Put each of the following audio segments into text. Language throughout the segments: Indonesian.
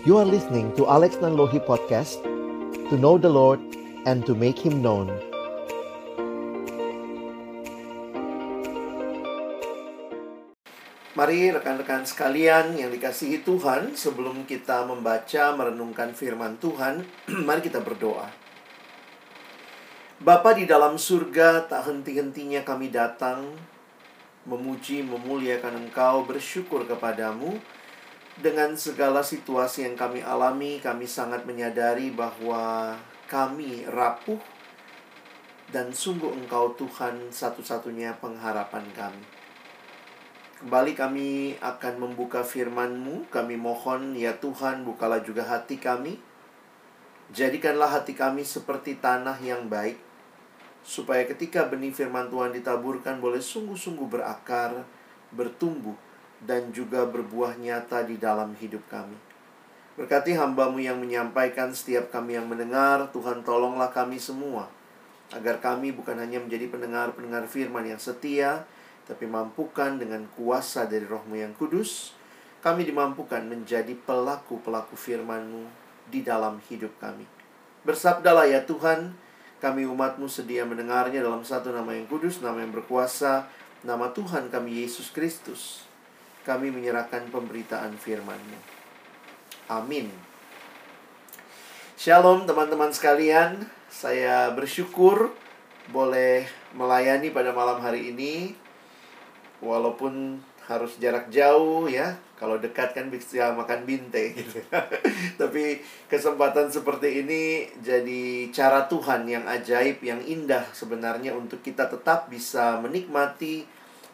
You are listening to Alex Nanlohi Podcast To know the Lord and to make Him known. Mari rekan-rekan sekalian yang dikasihi Tuhan Sebelum kita membaca merenungkan firman Tuhan Mari kita berdoa. Bapa di dalam surga tak henti-hentinya kami datang Memuji, memuliakan Engkau, bersyukur kepadamu dengan segala situasi yang kami alami, kami sangat menyadari bahwa kami rapuh dan sungguh Engkau Tuhan satu-satunya pengharapan kami. Kembali kami akan membuka firman-Mu, kami mohon ya Tuhan bukalah juga hati kami. Jadikanlah hati kami seperti tanah yang baik, supaya ketika benih firman Tuhan ditaburkan boleh sungguh-sungguh berakar, bertumbuh, dan juga berbuah nyata di dalam hidup kami. Berkati hambamu yang menyampaikan setiap kami yang mendengar, Tuhan tolonglah kami semua. Agar kami bukan hanya menjadi pendengar-pendengar firman yang setia, tapi mampukan dengan kuasa dari rohmu yang kudus, kami dimampukan menjadi pelaku-pelaku firmanmu di dalam hidup kami. Bersabdalah ya Tuhan, kami umatmu sedia mendengarnya dalam satu nama yang kudus, nama yang berkuasa, nama Tuhan kami Yesus Kristus kami menyerahkan pemberitaan firman-Mu. Amin. Shalom teman-teman sekalian, saya bersyukur boleh melayani pada malam hari ini walaupun harus jarak jauh ya. Kalau dekat kan bisa makan binte gitu. Tapi kesempatan seperti ini jadi cara Tuhan yang ajaib, yang indah sebenarnya untuk kita tetap bisa menikmati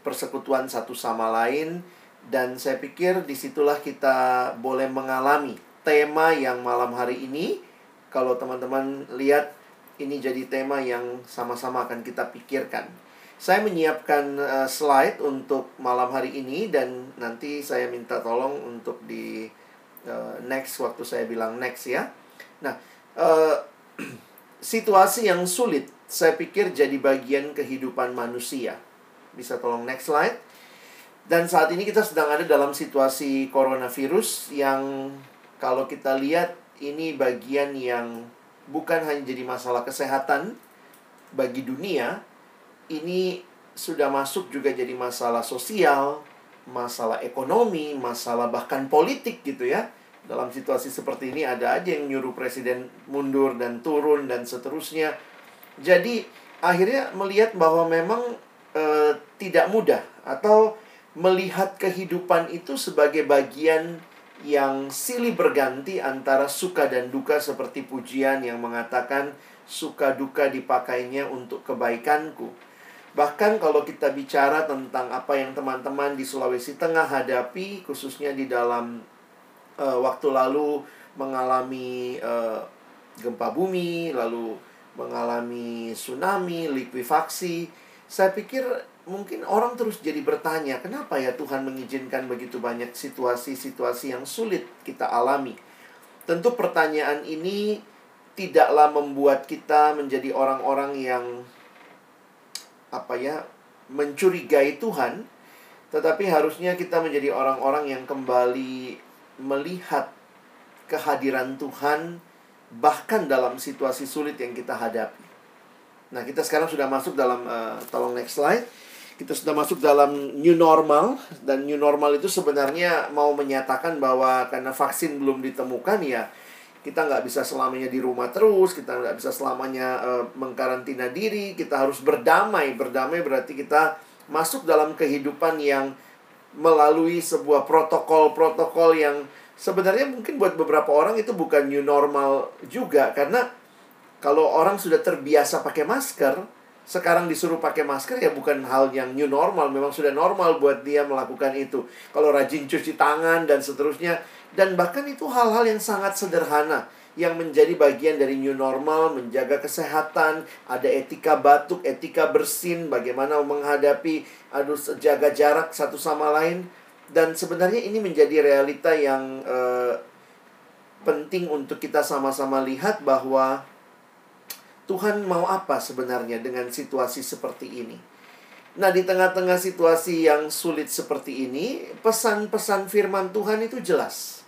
persekutuan satu sama lain dan saya pikir di situlah kita boleh mengalami tema yang malam hari ini. Kalau teman-teman lihat, ini jadi tema yang sama-sama akan kita pikirkan. Saya menyiapkan uh, slide untuk malam hari ini dan nanti saya minta tolong untuk di uh, next waktu saya bilang next ya. Nah, uh, situasi yang sulit saya pikir jadi bagian kehidupan manusia. Bisa tolong next slide. Dan saat ini kita sedang ada dalam situasi coronavirus yang kalau kita lihat ini bagian yang bukan hanya jadi masalah kesehatan bagi dunia, ini sudah masuk juga jadi masalah sosial, masalah ekonomi, masalah bahkan politik gitu ya. Dalam situasi seperti ini ada aja yang nyuruh presiden mundur dan turun dan seterusnya. Jadi akhirnya melihat bahwa memang e, tidak mudah atau melihat kehidupan itu sebagai bagian yang silih berganti antara suka dan duka seperti pujian yang mengatakan suka duka dipakainya untuk kebaikanku. Bahkan kalau kita bicara tentang apa yang teman-teman di Sulawesi Tengah hadapi khususnya di dalam uh, waktu lalu mengalami uh, gempa bumi, lalu mengalami tsunami, likuifaksi, saya pikir mungkin orang terus jadi bertanya, kenapa ya Tuhan mengizinkan begitu banyak situasi-situasi yang sulit kita alami? Tentu pertanyaan ini tidaklah membuat kita menjadi orang-orang yang apa ya, mencurigai Tuhan, tetapi harusnya kita menjadi orang-orang yang kembali melihat kehadiran Tuhan bahkan dalam situasi sulit yang kita hadapi. Nah, kita sekarang sudah masuk dalam uh, tolong next slide kita sudah masuk dalam new normal dan new normal itu sebenarnya mau menyatakan bahwa karena vaksin belum ditemukan ya kita nggak bisa selamanya di rumah terus kita nggak bisa selamanya uh, mengkarantina diri kita harus berdamai. Berdamai berarti kita masuk dalam kehidupan yang melalui sebuah protokol-protokol yang sebenarnya mungkin buat beberapa orang itu bukan new normal juga karena kalau orang sudah terbiasa pakai masker sekarang disuruh pakai masker ya bukan hal yang new normal, memang sudah normal buat dia melakukan itu. Kalau rajin cuci tangan dan seterusnya dan bahkan itu hal-hal yang sangat sederhana yang menjadi bagian dari new normal, menjaga kesehatan, ada etika batuk, etika bersin, bagaimana menghadapi aduh jaga jarak satu sama lain dan sebenarnya ini menjadi realita yang uh, penting untuk kita sama-sama lihat bahwa Tuhan mau apa sebenarnya dengan situasi seperti ini? Nah, di tengah-tengah situasi yang sulit seperti ini, pesan-pesan firman Tuhan itu jelas.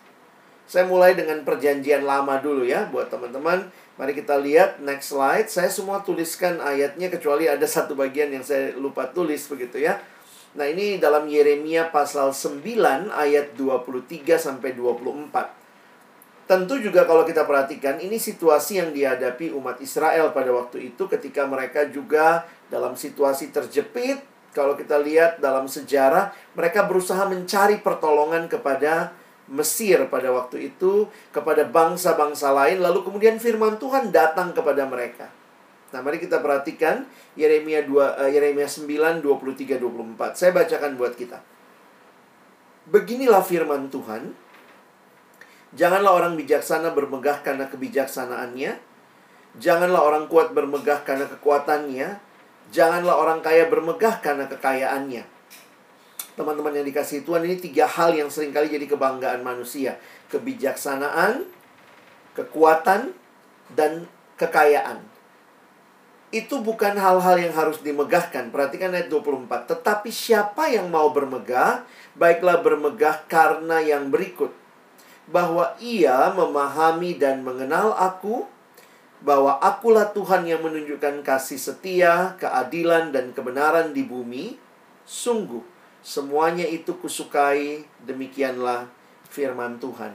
Saya mulai dengan perjanjian lama dulu ya buat teman-teman. Mari kita lihat next slide. Saya semua tuliskan ayatnya kecuali ada satu bagian yang saya lupa tulis begitu ya. Nah, ini dalam Yeremia pasal 9 ayat 23 sampai 24. Tentu juga kalau kita perhatikan ini situasi yang dihadapi umat Israel pada waktu itu ketika mereka juga dalam situasi terjepit. Kalau kita lihat dalam sejarah, mereka berusaha mencari pertolongan kepada Mesir pada waktu itu kepada bangsa-bangsa lain lalu kemudian firman Tuhan datang kepada mereka. Nah, mari kita perhatikan Yeremia 2 uh, Yeremia 9 23 24. Saya bacakan buat kita. Beginilah firman Tuhan. Janganlah orang bijaksana bermegah karena kebijaksanaannya. Janganlah orang kuat bermegah karena kekuatannya. Janganlah orang kaya bermegah karena kekayaannya teman-teman yang dikasih Tuhan ini tiga hal yang sering kali jadi kebanggaan manusia. Kebijaksanaan, kekuatan, dan kekayaan. Itu bukan hal-hal yang harus dimegahkan. Perhatikan ayat 24. Tetapi siapa yang mau bermegah, baiklah bermegah karena yang berikut. Bahwa ia memahami dan mengenal aku, bahwa akulah Tuhan yang menunjukkan kasih setia, keadilan, dan kebenaran di bumi. Sungguh, Semuanya itu kusukai, demikianlah firman Tuhan.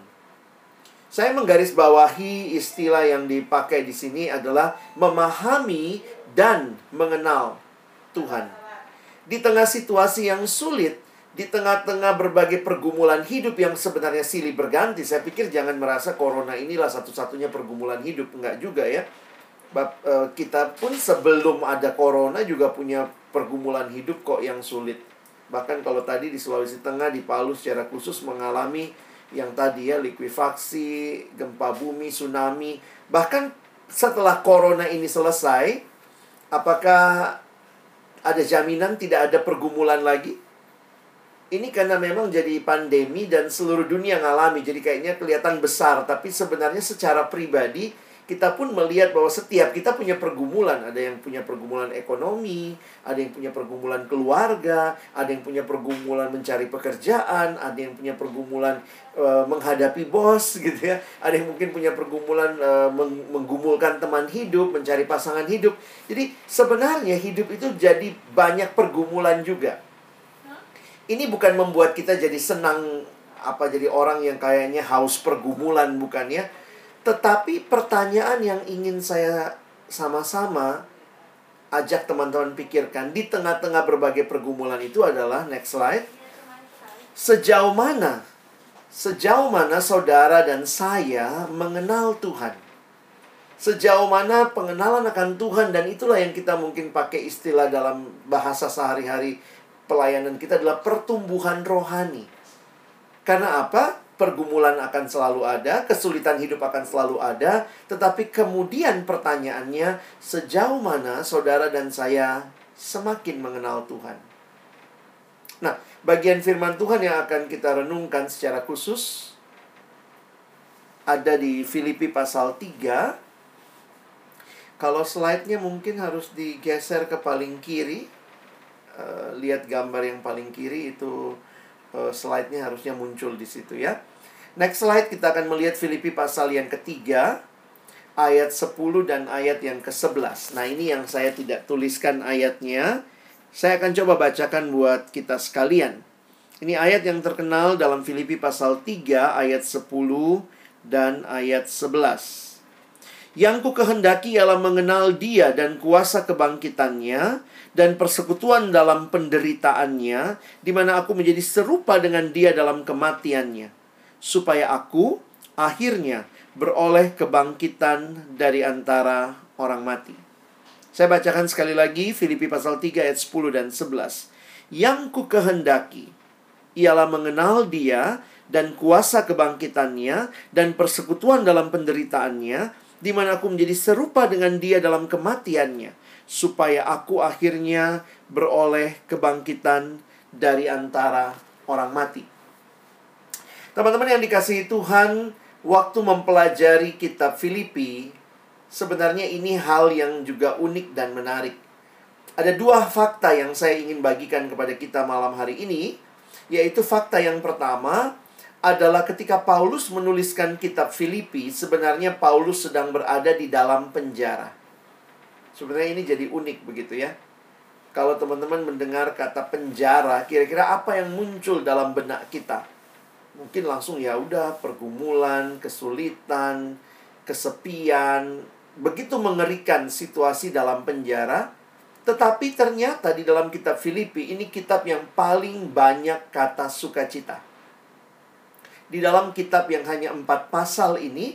Saya menggarisbawahi istilah yang dipakai di sini adalah memahami dan mengenal Tuhan. Di tengah situasi yang sulit, di tengah-tengah berbagai pergumulan hidup yang sebenarnya silih berganti, saya pikir jangan merasa corona inilah satu-satunya pergumulan hidup, enggak juga ya. Bap, e, kita pun sebelum ada corona juga punya pergumulan hidup kok yang sulit. Bahkan kalau tadi di Sulawesi Tengah, di Palu secara khusus mengalami yang tadi ya likuifaksi, gempa bumi, tsunami. Bahkan setelah corona ini selesai, apakah ada jaminan tidak ada pergumulan lagi? Ini karena memang jadi pandemi dan seluruh dunia ngalami, jadi kayaknya kelihatan besar, tapi sebenarnya secara pribadi kita pun melihat bahwa setiap kita punya pergumulan. Ada yang punya pergumulan ekonomi, ada yang punya pergumulan keluarga, ada yang punya pergumulan mencari pekerjaan, ada yang punya pergumulan e, menghadapi bos gitu ya. Ada yang mungkin punya pergumulan e, meng menggumulkan teman hidup, mencari pasangan hidup. Jadi sebenarnya hidup itu jadi banyak pergumulan juga. Ini bukan membuat kita jadi senang apa jadi orang yang kayaknya haus pergumulan bukan ya tetapi pertanyaan yang ingin saya sama-sama ajak teman-teman pikirkan di tengah-tengah berbagai pergumulan itu adalah next slide. Sejauh mana sejauh mana saudara dan saya mengenal Tuhan? Sejauh mana pengenalan akan Tuhan dan itulah yang kita mungkin pakai istilah dalam bahasa sehari-hari pelayanan kita adalah pertumbuhan rohani. Karena apa? pergumulan akan selalu ada, kesulitan hidup akan selalu ada, tetapi kemudian pertanyaannya, sejauh mana saudara dan saya semakin mengenal Tuhan? Nah, bagian firman Tuhan yang akan kita renungkan secara khusus ada di Filipi pasal 3. Kalau slide-nya mungkin harus digeser ke paling kiri. Uh, lihat gambar yang paling kiri itu uh, slide-nya harusnya muncul di situ ya. Next slide kita akan melihat Filipi pasal yang ketiga ayat 10 dan ayat yang ke-11. Nah, ini yang saya tidak tuliskan ayatnya. Saya akan coba bacakan buat kita sekalian. Ini ayat yang terkenal dalam Filipi pasal 3 ayat 10 dan ayat 11. Yang ku kehendaki ialah mengenal dia dan kuasa kebangkitannya dan persekutuan dalam penderitaannya, di mana aku menjadi serupa dengan dia dalam kematiannya, supaya aku akhirnya beroleh kebangkitan dari antara orang mati. Saya bacakan sekali lagi Filipi pasal 3 ayat 10 dan 11. Yang ku kehendaki ialah mengenal dia dan kuasa kebangkitannya dan persekutuan dalam penderitaannya di mana aku menjadi serupa dengan dia dalam kematiannya supaya aku akhirnya beroleh kebangkitan dari antara orang mati. Teman-teman yang dikasihi Tuhan, waktu mempelajari kitab Filipi, sebenarnya ini hal yang juga unik dan menarik. Ada dua fakta yang saya ingin bagikan kepada kita malam hari ini, yaitu fakta yang pertama, adalah ketika Paulus menuliskan kitab Filipi, sebenarnya Paulus sedang berada di dalam penjara. Sebenarnya ini jadi unik begitu ya. Kalau teman-teman mendengar kata penjara, kira-kira apa yang muncul dalam benak kita? Mungkin langsung ya udah pergumulan, kesulitan, kesepian, begitu mengerikan situasi dalam penjara. Tetapi ternyata di dalam kitab Filipi ini kitab yang paling banyak kata sukacita di dalam kitab yang hanya empat pasal ini,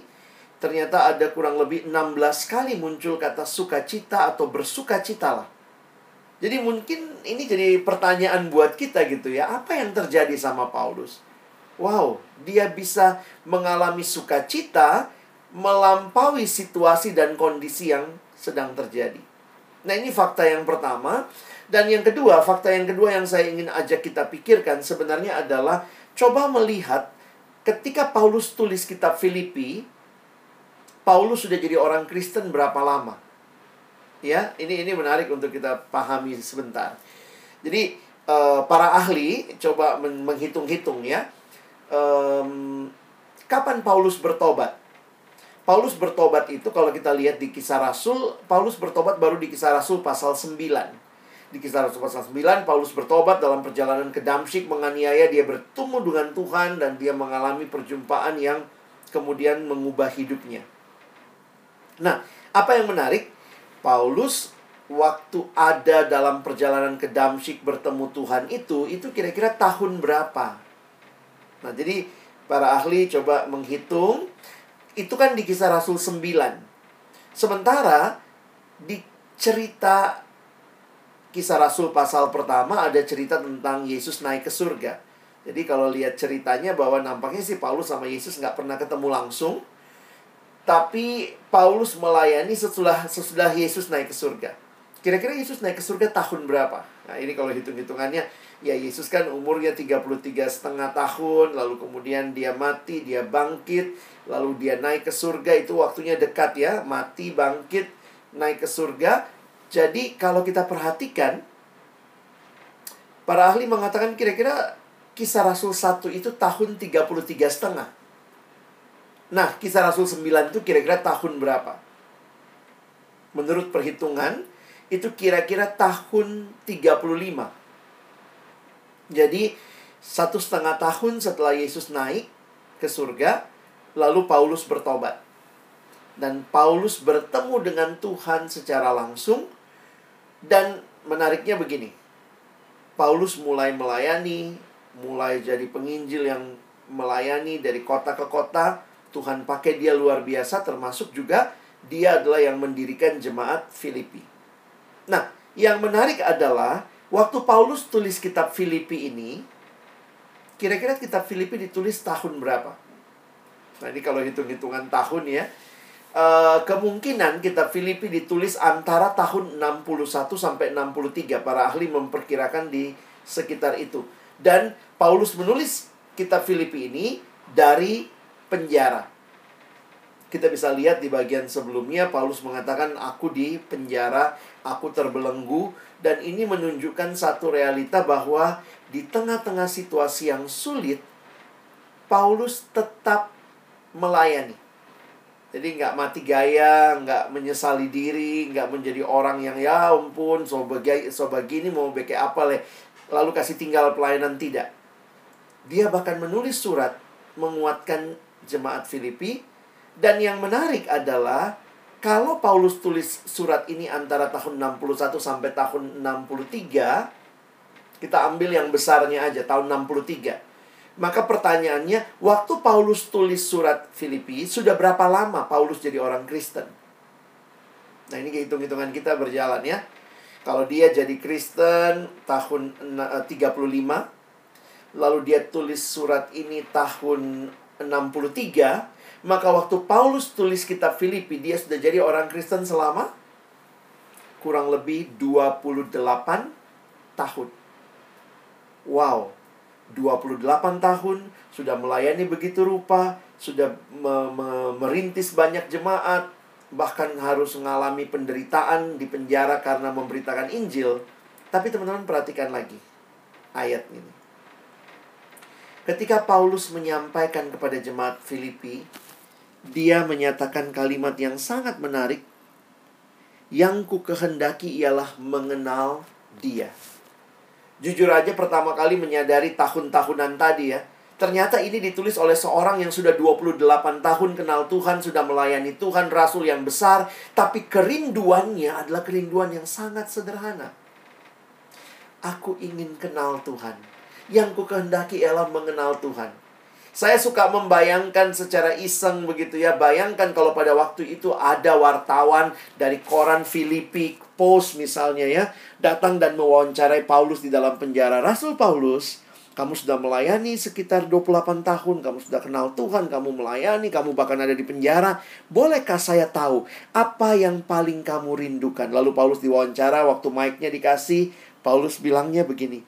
ternyata ada kurang lebih 16 kali muncul kata sukacita atau bersukacita lah. Jadi mungkin ini jadi pertanyaan buat kita gitu ya. Apa yang terjadi sama Paulus? Wow, dia bisa mengalami sukacita melampaui situasi dan kondisi yang sedang terjadi. Nah, ini fakta yang pertama. Dan yang kedua, fakta yang kedua yang saya ingin ajak kita pikirkan sebenarnya adalah coba melihat ketika Paulus tulis kitab Filipi, Paulus sudah jadi orang Kristen berapa lama? Ya, ini ini menarik untuk kita pahami sebentar. Jadi uh, para ahli coba menghitung-hitung ya. Um, kapan Paulus bertobat? Paulus bertobat itu kalau kita lihat di kisah Rasul, Paulus bertobat baru di kisah Rasul pasal 9 di kisah Rasul pasal 9 Paulus bertobat dalam perjalanan ke Damsyik menganiaya dia bertemu dengan Tuhan dan dia mengalami perjumpaan yang kemudian mengubah hidupnya. Nah, apa yang menarik? Paulus waktu ada dalam perjalanan ke Damsyik bertemu Tuhan itu itu kira-kira tahun berapa? Nah, jadi para ahli coba menghitung itu kan di kisah Rasul 9. Sementara di cerita kisah Rasul pasal pertama ada cerita tentang Yesus naik ke surga. Jadi kalau lihat ceritanya bahwa nampaknya sih Paulus sama Yesus nggak pernah ketemu langsung. Tapi Paulus melayani setelah sesudah Yesus naik ke surga. Kira-kira Yesus naik ke surga tahun berapa? Nah ini kalau hitung-hitungannya ya Yesus kan umurnya 33 setengah tahun lalu kemudian dia mati dia bangkit lalu dia naik ke surga itu waktunya dekat ya mati bangkit naik ke surga jadi kalau kita perhatikan para ahli mengatakan kira-kira kisah Rasul 1 itu tahun 33 setengah. Nah, kisah Rasul 9 itu kira-kira tahun berapa? Menurut perhitungan, itu kira-kira tahun 35. Jadi, satu setengah tahun setelah Yesus naik ke surga, lalu Paulus bertobat. Dan Paulus bertemu dengan Tuhan secara langsung, dan menariknya begini. Paulus mulai melayani, mulai jadi penginjil yang melayani dari kota ke kota. Tuhan pakai dia luar biasa termasuk juga dia adalah yang mendirikan jemaat Filipi. Nah, yang menarik adalah waktu Paulus tulis kitab Filipi ini, kira-kira kitab Filipi ditulis tahun berapa? Nah, ini kalau hitung-hitungan tahun ya, Uh, kemungkinan kitab Filipi ditulis antara tahun 61 sampai 63. Para ahli memperkirakan di sekitar itu. Dan Paulus menulis kitab Filipi ini dari penjara. Kita bisa lihat di bagian sebelumnya Paulus mengatakan aku di penjara, aku terbelenggu dan ini menunjukkan satu realita bahwa di tengah-tengah situasi yang sulit Paulus tetap melayani jadi nggak mati gaya, nggak menyesali diri, nggak menjadi orang yang ya ampun, so, bagi, so begini mau beke apa leh. Lalu kasih tinggal pelayanan tidak. Dia bahkan menulis surat menguatkan jemaat Filipi. Dan yang menarik adalah kalau Paulus tulis surat ini antara tahun 61 sampai tahun 63, kita ambil yang besarnya aja, tahun 63 maka pertanyaannya, waktu Paulus tulis surat Filipi, sudah berapa lama Paulus jadi orang Kristen? Nah, ini hitung-hitungan kita berjalan ya. Kalau dia jadi Kristen tahun 35, eh, lalu dia tulis surat ini tahun 63, maka waktu Paulus tulis kitab Filipi, dia sudah jadi orang Kristen selama kurang lebih 28 tahun. Wow, 28 tahun, sudah melayani begitu rupa, sudah me me merintis banyak jemaat, bahkan harus mengalami penderitaan di penjara karena memberitakan Injil. Tapi teman-teman perhatikan lagi ayat ini. Ketika Paulus menyampaikan kepada jemaat Filipi, dia menyatakan kalimat yang sangat menarik. Yang ku kehendaki ialah mengenal dia. Jujur aja pertama kali menyadari tahun-tahunan tadi ya. Ternyata ini ditulis oleh seorang yang sudah 28 tahun kenal Tuhan, sudah melayani Tuhan, rasul yang besar. Tapi kerinduannya adalah kerinduan yang sangat sederhana. Aku ingin kenal Tuhan yang ku kehendaki ialah mengenal Tuhan. Saya suka membayangkan secara iseng begitu ya. Bayangkan kalau pada waktu itu ada wartawan dari koran Filipi Post misalnya ya. Datang dan mewawancarai Paulus di dalam penjara. Rasul Paulus, kamu sudah melayani sekitar 28 tahun. Kamu sudah kenal Tuhan. Kamu melayani. Kamu bahkan ada di penjara. Bolehkah saya tahu apa yang paling kamu rindukan? Lalu Paulus diwawancara waktu mic-nya dikasih. Paulus bilangnya begini.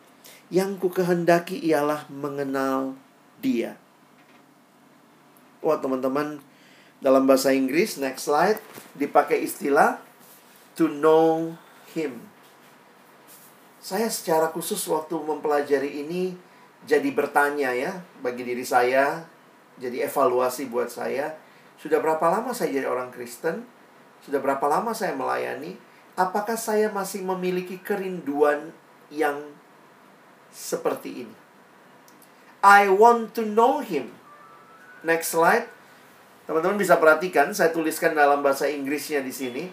Yang ku kehendaki ialah mengenal dia. Wah teman-teman, dalam bahasa Inggris, next slide, dipakai istilah to know him. Saya secara khusus waktu mempelajari ini jadi bertanya ya bagi diri saya, jadi evaluasi buat saya. Sudah berapa lama saya jadi orang Kristen? Sudah berapa lama saya melayani? Apakah saya masih memiliki kerinduan yang seperti ini. I want to know him. Next slide. Teman-teman bisa perhatikan, saya tuliskan dalam bahasa Inggrisnya di sini.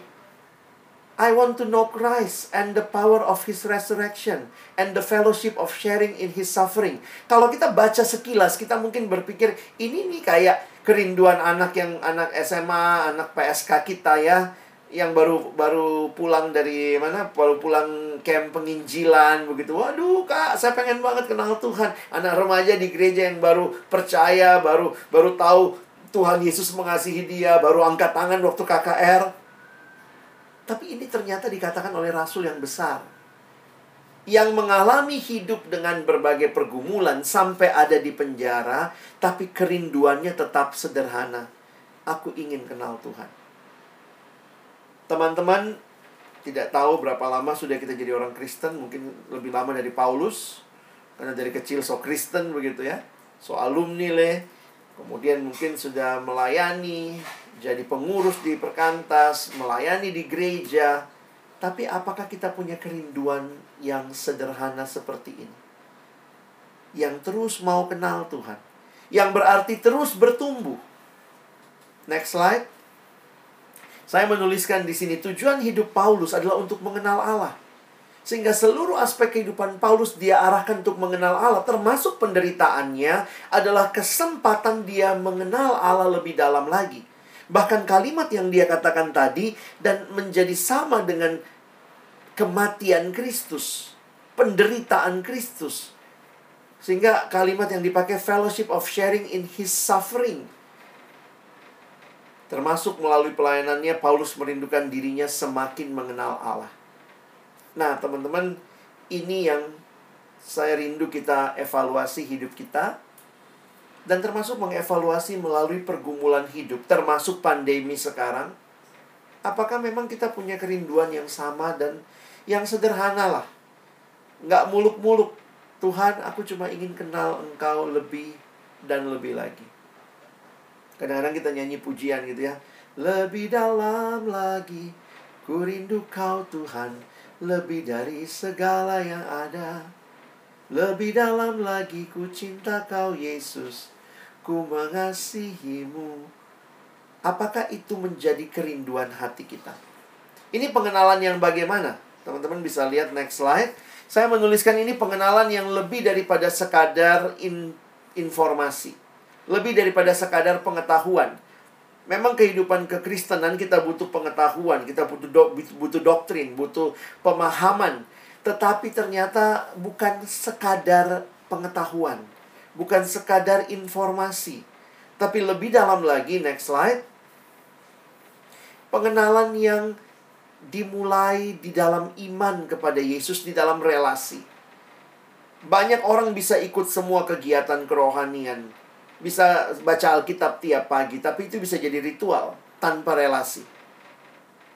I want to know Christ and the power of his resurrection and the fellowship of sharing in his suffering. Kalau kita baca sekilas, kita mungkin berpikir ini nih kayak kerinduan anak yang anak SMA, anak PSK kita ya yang baru baru pulang dari mana? Baru pulang camp penginjilan begitu. Waduh kak saya pengen banget kenal Tuhan. Anak remaja di gereja yang baru percaya baru baru tahu Tuhan Yesus mengasihi dia baru angkat tangan waktu KKR tapi ini ternyata dikatakan oleh rasul yang besar. Yang mengalami hidup dengan berbagai pergumulan sampai ada di penjara tapi kerinduannya tetap sederhana. Aku ingin kenal Tuhan Teman-teman tidak tahu berapa lama sudah kita jadi orang Kristen, mungkin lebih lama dari Paulus. Karena dari kecil so Kristen begitu ya. So alumni le. Kemudian mungkin sudah melayani, jadi pengurus di perkantas, melayani di gereja. Tapi apakah kita punya kerinduan yang sederhana seperti ini? Yang terus mau kenal Tuhan. Yang berarti terus bertumbuh. Next slide. Saya menuliskan di sini tujuan hidup Paulus adalah untuk mengenal Allah. Sehingga seluruh aspek kehidupan Paulus dia arahkan untuk mengenal Allah, termasuk penderitaannya adalah kesempatan dia mengenal Allah lebih dalam lagi. Bahkan kalimat yang dia katakan tadi dan menjadi sama dengan kematian Kristus, penderitaan Kristus. Sehingga kalimat yang dipakai fellowship of sharing in his suffering Termasuk melalui pelayanannya, Paulus merindukan dirinya semakin mengenal Allah. Nah, teman-teman, ini yang saya rindu kita evaluasi hidup kita. Dan termasuk mengevaluasi melalui pergumulan hidup, termasuk pandemi sekarang. Apakah memang kita punya kerinduan yang sama dan yang sederhana lah. Nggak muluk-muluk. Tuhan, aku cuma ingin kenal engkau lebih dan lebih lagi. Kadang-kadang kita nyanyi pujian gitu ya. Lebih dalam lagi, ku rindu kau Tuhan, lebih dari segala yang ada. Lebih dalam lagi, ku cinta kau Yesus, ku mengasihimu. Apakah itu menjadi kerinduan hati kita? Ini pengenalan yang bagaimana? Teman-teman bisa lihat next slide. Saya menuliskan ini pengenalan yang lebih daripada sekadar in informasi lebih daripada sekadar pengetahuan. Memang kehidupan kekristenan kita butuh pengetahuan, kita butuh do, butuh doktrin, butuh pemahaman. Tetapi ternyata bukan sekadar pengetahuan, bukan sekadar informasi. Tapi lebih dalam lagi, next slide. Pengenalan yang dimulai di dalam iman kepada Yesus, di dalam relasi. Banyak orang bisa ikut semua kegiatan kerohanian, bisa baca Alkitab tiap pagi, tapi itu bisa jadi ritual tanpa relasi.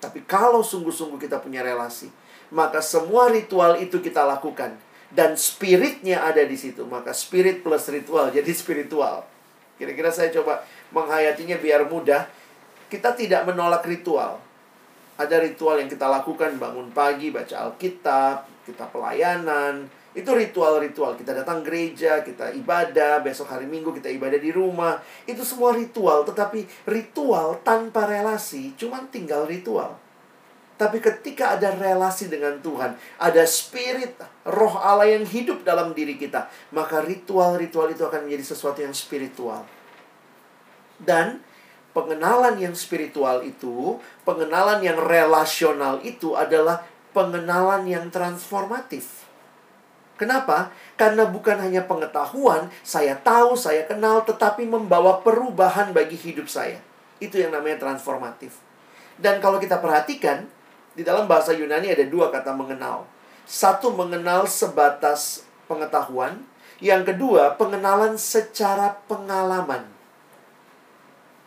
Tapi kalau sungguh-sungguh kita punya relasi, maka semua ritual itu kita lakukan dan spiritnya ada di situ, maka spirit plus ritual jadi spiritual. Kira-kira saya coba menghayatinya biar mudah. Kita tidak menolak ritual. Ada ritual yang kita lakukan bangun pagi, baca Alkitab, kita pelayanan, itu ritual-ritual. Kita datang gereja, kita ibadah, besok hari Minggu kita ibadah di rumah. Itu semua ritual, tetapi ritual tanpa relasi cuma tinggal ritual. Tapi ketika ada relasi dengan Tuhan, ada spirit roh Allah yang hidup dalam diri kita, maka ritual-ritual itu akan menjadi sesuatu yang spiritual. Dan pengenalan yang spiritual itu, pengenalan yang relasional itu adalah pengenalan yang transformatif. Kenapa? Karena bukan hanya pengetahuan, saya tahu, saya kenal, tetapi membawa perubahan bagi hidup saya. Itu yang namanya transformatif. Dan kalau kita perhatikan, di dalam bahasa Yunani ada dua kata mengenal. Satu mengenal sebatas pengetahuan, yang kedua pengenalan secara pengalaman.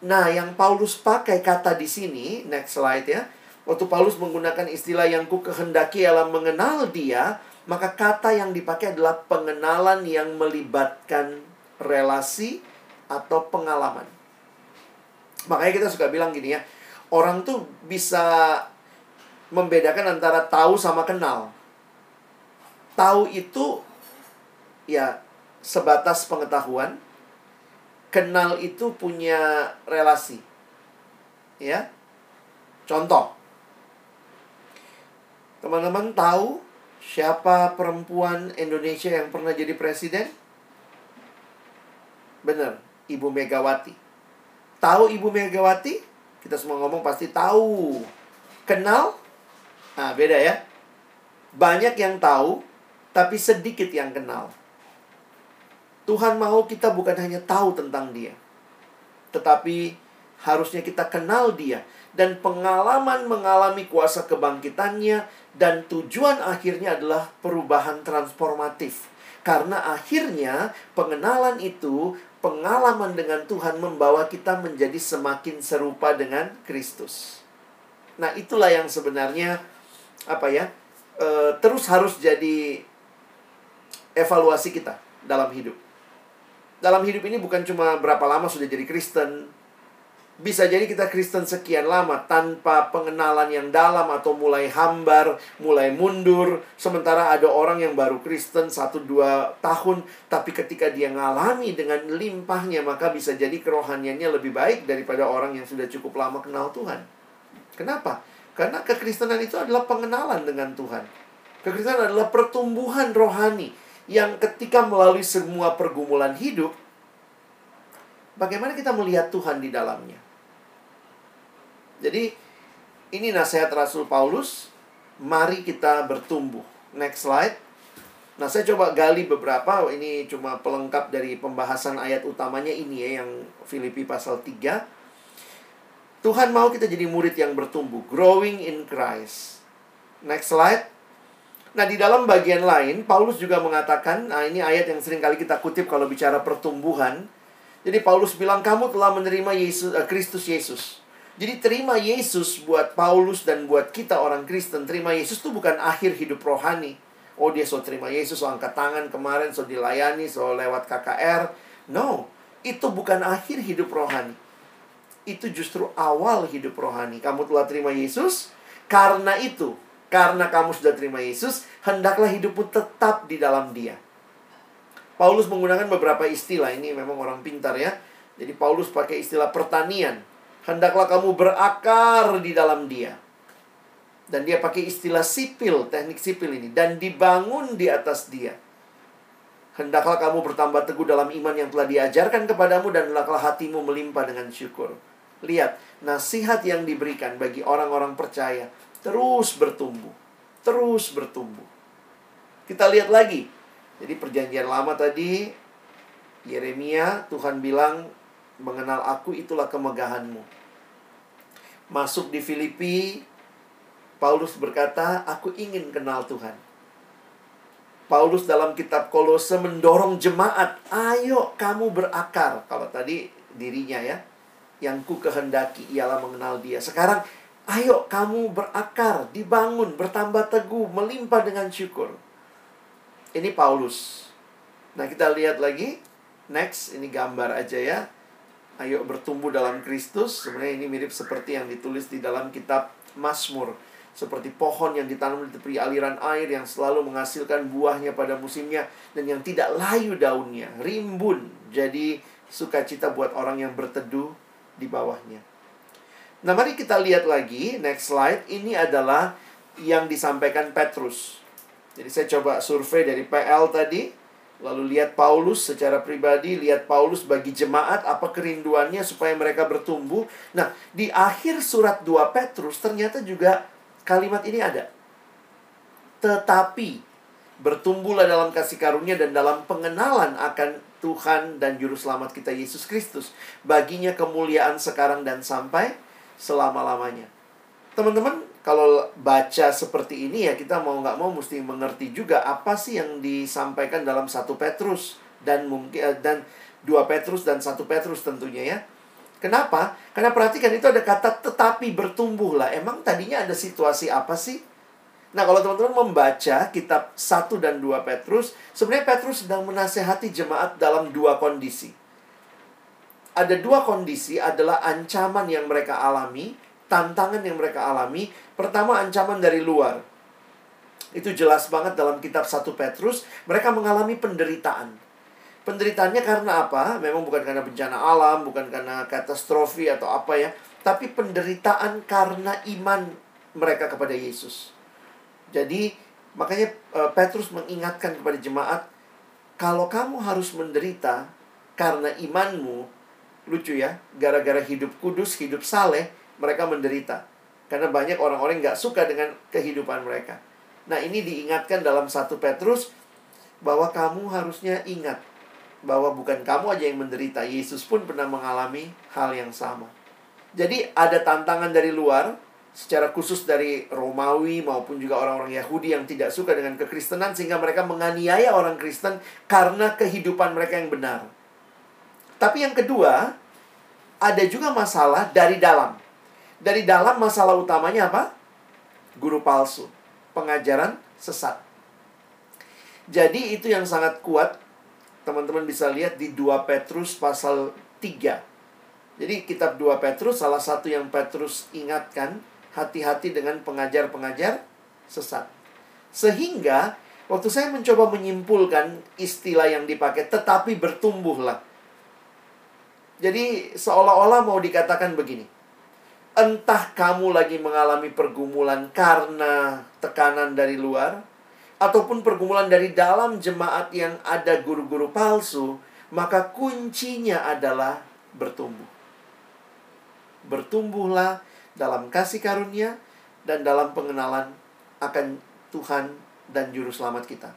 Nah, yang Paulus pakai kata di sini, next slide ya. Waktu Paulus menggunakan istilah yang ku kehendaki ialah mengenal dia, maka kata yang dipakai adalah pengenalan yang melibatkan relasi atau pengalaman. Makanya kita suka bilang gini ya, orang tuh bisa membedakan antara tahu sama kenal. Tahu itu ya sebatas pengetahuan, kenal itu punya relasi. Ya. Contoh. Teman-teman tahu Siapa perempuan Indonesia yang pernah jadi presiden? Benar, Ibu Megawati. Tahu Ibu Megawati? Kita semua ngomong pasti tahu. Kenal? Nah, beda ya. Banyak yang tahu, tapi sedikit yang kenal. Tuhan mau kita bukan hanya tahu tentang dia, tetapi harusnya kita kenal dia dan pengalaman mengalami kuasa kebangkitannya dan tujuan akhirnya adalah perubahan transformatif. Karena akhirnya pengenalan itu, pengalaman dengan Tuhan membawa kita menjadi semakin serupa dengan Kristus. Nah, itulah yang sebenarnya apa ya? E, terus harus jadi evaluasi kita dalam hidup. Dalam hidup ini bukan cuma berapa lama sudah jadi Kristen, bisa jadi kita Kristen sekian lama tanpa pengenalan yang dalam atau mulai hambar, mulai mundur. Sementara ada orang yang baru Kristen satu dua tahun, tapi ketika dia ngalami dengan limpahnya, maka bisa jadi kerohaniannya lebih baik daripada orang yang sudah cukup lama kenal Tuhan. Kenapa? Karena kekristenan itu adalah pengenalan dengan Tuhan. Kekristenan adalah pertumbuhan rohani yang ketika melalui semua pergumulan hidup, bagaimana kita melihat Tuhan di dalamnya. Jadi ini nasihat Rasul Paulus, mari kita bertumbuh. Next slide. Nah, saya coba gali beberapa, ini cuma pelengkap dari pembahasan ayat utamanya ini ya, yang Filipi pasal 3. Tuhan mau kita jadi murid yang bertumbuh, growing in Christ. Next slide. Nah, di dalam bagian lain, Paulus juga mengatakan, nah ini ayat yang sering kali kita kutip kalau bicara pertumbuhan. Jadi Paulus bilang, kamu telah menerima Yesus, uh, Kristus Yesus. Jadi terima Yesus buat Paulus dan buat kita orang Kristen, terima Yesus itu bukan akhir hidup rohani. Oh dia so terima Yesus, so angkat tangan kemarin, so dilayani, so lewat KKR. No, itu bukan akhir hidup rohani. Itu justru awal hidup rohani. Kamu telah terima Yesus, karena itu, karena kamu sudah terima Yesus, hendaklah hidupmu tetap di dalam dia. Paulus menggunakan beberapa istilah, ini memang orang pintar ya. Jadi Paulus pakai istilah pertanian hendaklah kamu berakar di dalam dia. Dan dia pakai istilah sipil, teknik sipil ini. Dan dibangun di atas dia. Hendaklah kamu bertambah teguh dalam iman yang telah diajarkan kepadamu dan hendaklah hatimu melimpah dengan syukur. Lihat, nasihat yang diberikan bagi orang-orang percaya terus bertumbuh. Terus bertumbuh. Kita lihat lagi. Jadi perjanjian lama tadi, Yeremia, Tuhan bilang, mengenal aku itulah kemegahanmu. Masuk di Filipi, Paulus berkata, aku ingin kenal Tuhan. Paulus dalam kitab Kolose mendorong jemaat, ayo kamu berakar. Kalau tadi dirinya ya, yang ku kehendaki ialah mengenal dia. Sekarang, ayo kamu berakar, dibangun, bertambah teguh, melimpah dengan syukur. Ini Paulus. Nah, kita lihat lagi. Next, ini gambar aja ya. Ayo bertumbuh dalam Kristus. Sebenarnya ini mirip seperti yang ditulis di dalam kitab Mazmur. Seperti pohon yang ditanam di tepi aliran air yang selalu menghasilkan buahnya pada musimnya dan yang tidak layu daunnya, rimbun. Jadi sukacita buat orang yang berteduh di bawahnya. Nah, mari kita lihat lagi next slide. Ini adalah yang disampaikan Petrus. Jadi saya coba survei dari PL tadi Lalu lihat Paulus secara pribadi, lihat Paulus bagi jemaat apa kerinduannya supaya mereka bertumbuh. Nah, di akhir surat 2 Petrus ternyata juga kalimat ini ada. Tetapi bertumbuhlah dalam kasih karunia dan dalam pengenalan akan Tuhan dan juru selamat kita Yesus Kristus. Baginya kemuliaan sekarang dan sampai selama-lamanya. Teman-teman, kalau baca seperti ini ya kita mau nggak mau mesti mengerti juga apa sih yang disampaikan dalam satu Petrus dan mungkin eh, dan dua Petrus dan satu Petrus tentunya ya. Kenapa? Karena perhatikan itu ada kata tetapi bertumbuh lah. Emang tadinya ada situasi apa sih? Nah, kalau teman-teman membaca kitab 1 dan 2 Petrus, sebenarnya Petrus sedang menasehati jemaat dalam dua kondisi. Ada dua kondisi adalah ancaman yang mereka alami tantangan yang mereka alami. Pertama, ancaman dari luar. Itu jelas banget dalam kitab 1 Petrus. Mereka mengalami penderitaan. Penderitaannya karena apa? Memang bukan karena bencana alam, bukan karena katastrofi atau apa ya. Tapi penderitaan karena iman mereka kepada Yesus. Jadi, makanya eh, Petrus mengingatkan kepada jemaat, kalau kamu harus menderita karena imanmu, lucu ya, gara-gara hidup kudus, hidup saleh, mereka menderita. Karena banyak orang-orang nggak suka dengan kehidupan mereka. Nah ini diingatkan dalam satu Petrus bahwa kamu harusnya ingat bahwa bukan kamu aja yang menderita. Yesus pun pernah mengalami hal yang sama. Jadi ada tantangan dari luar, secara khusus dari Romawi maupun juga orang-orang Yahudi yang tidak suka dengan kekristenan sehingga mereka menganiaya orang Kristen karena kehidupan mereka yang benar. Tapi yang kedua, ada juga masalah dari dalam. Dari dalam masalah utamanya apa? Guru palsu, pengajaran sesat. Jadi itu yang sangat kuat. Teman-teman bisa lihat di 2 Petrus pasal 3. Jadi kitab 2 Petrus salah satu yang Petrus ingatkan, hati-hati dengan pengajar-pengajar sesat. Sehingga waktu saya mencoba menyimpulkan istilah yang dipakai tetapi bertumbuhlah. Jadi seolah-olah mau dikatakan begini entah kamu lagi mengalami pergumulan karena tekanan dari luar, ataupun pergumulan dari dalam jemaat yang ada guru-guru palsu, maka kuncinya adalah bertumbuh. Bertumbuhlah dalam kasih karunia dan dalam pengenalan akan Tuhan dan Juru Selamat kita.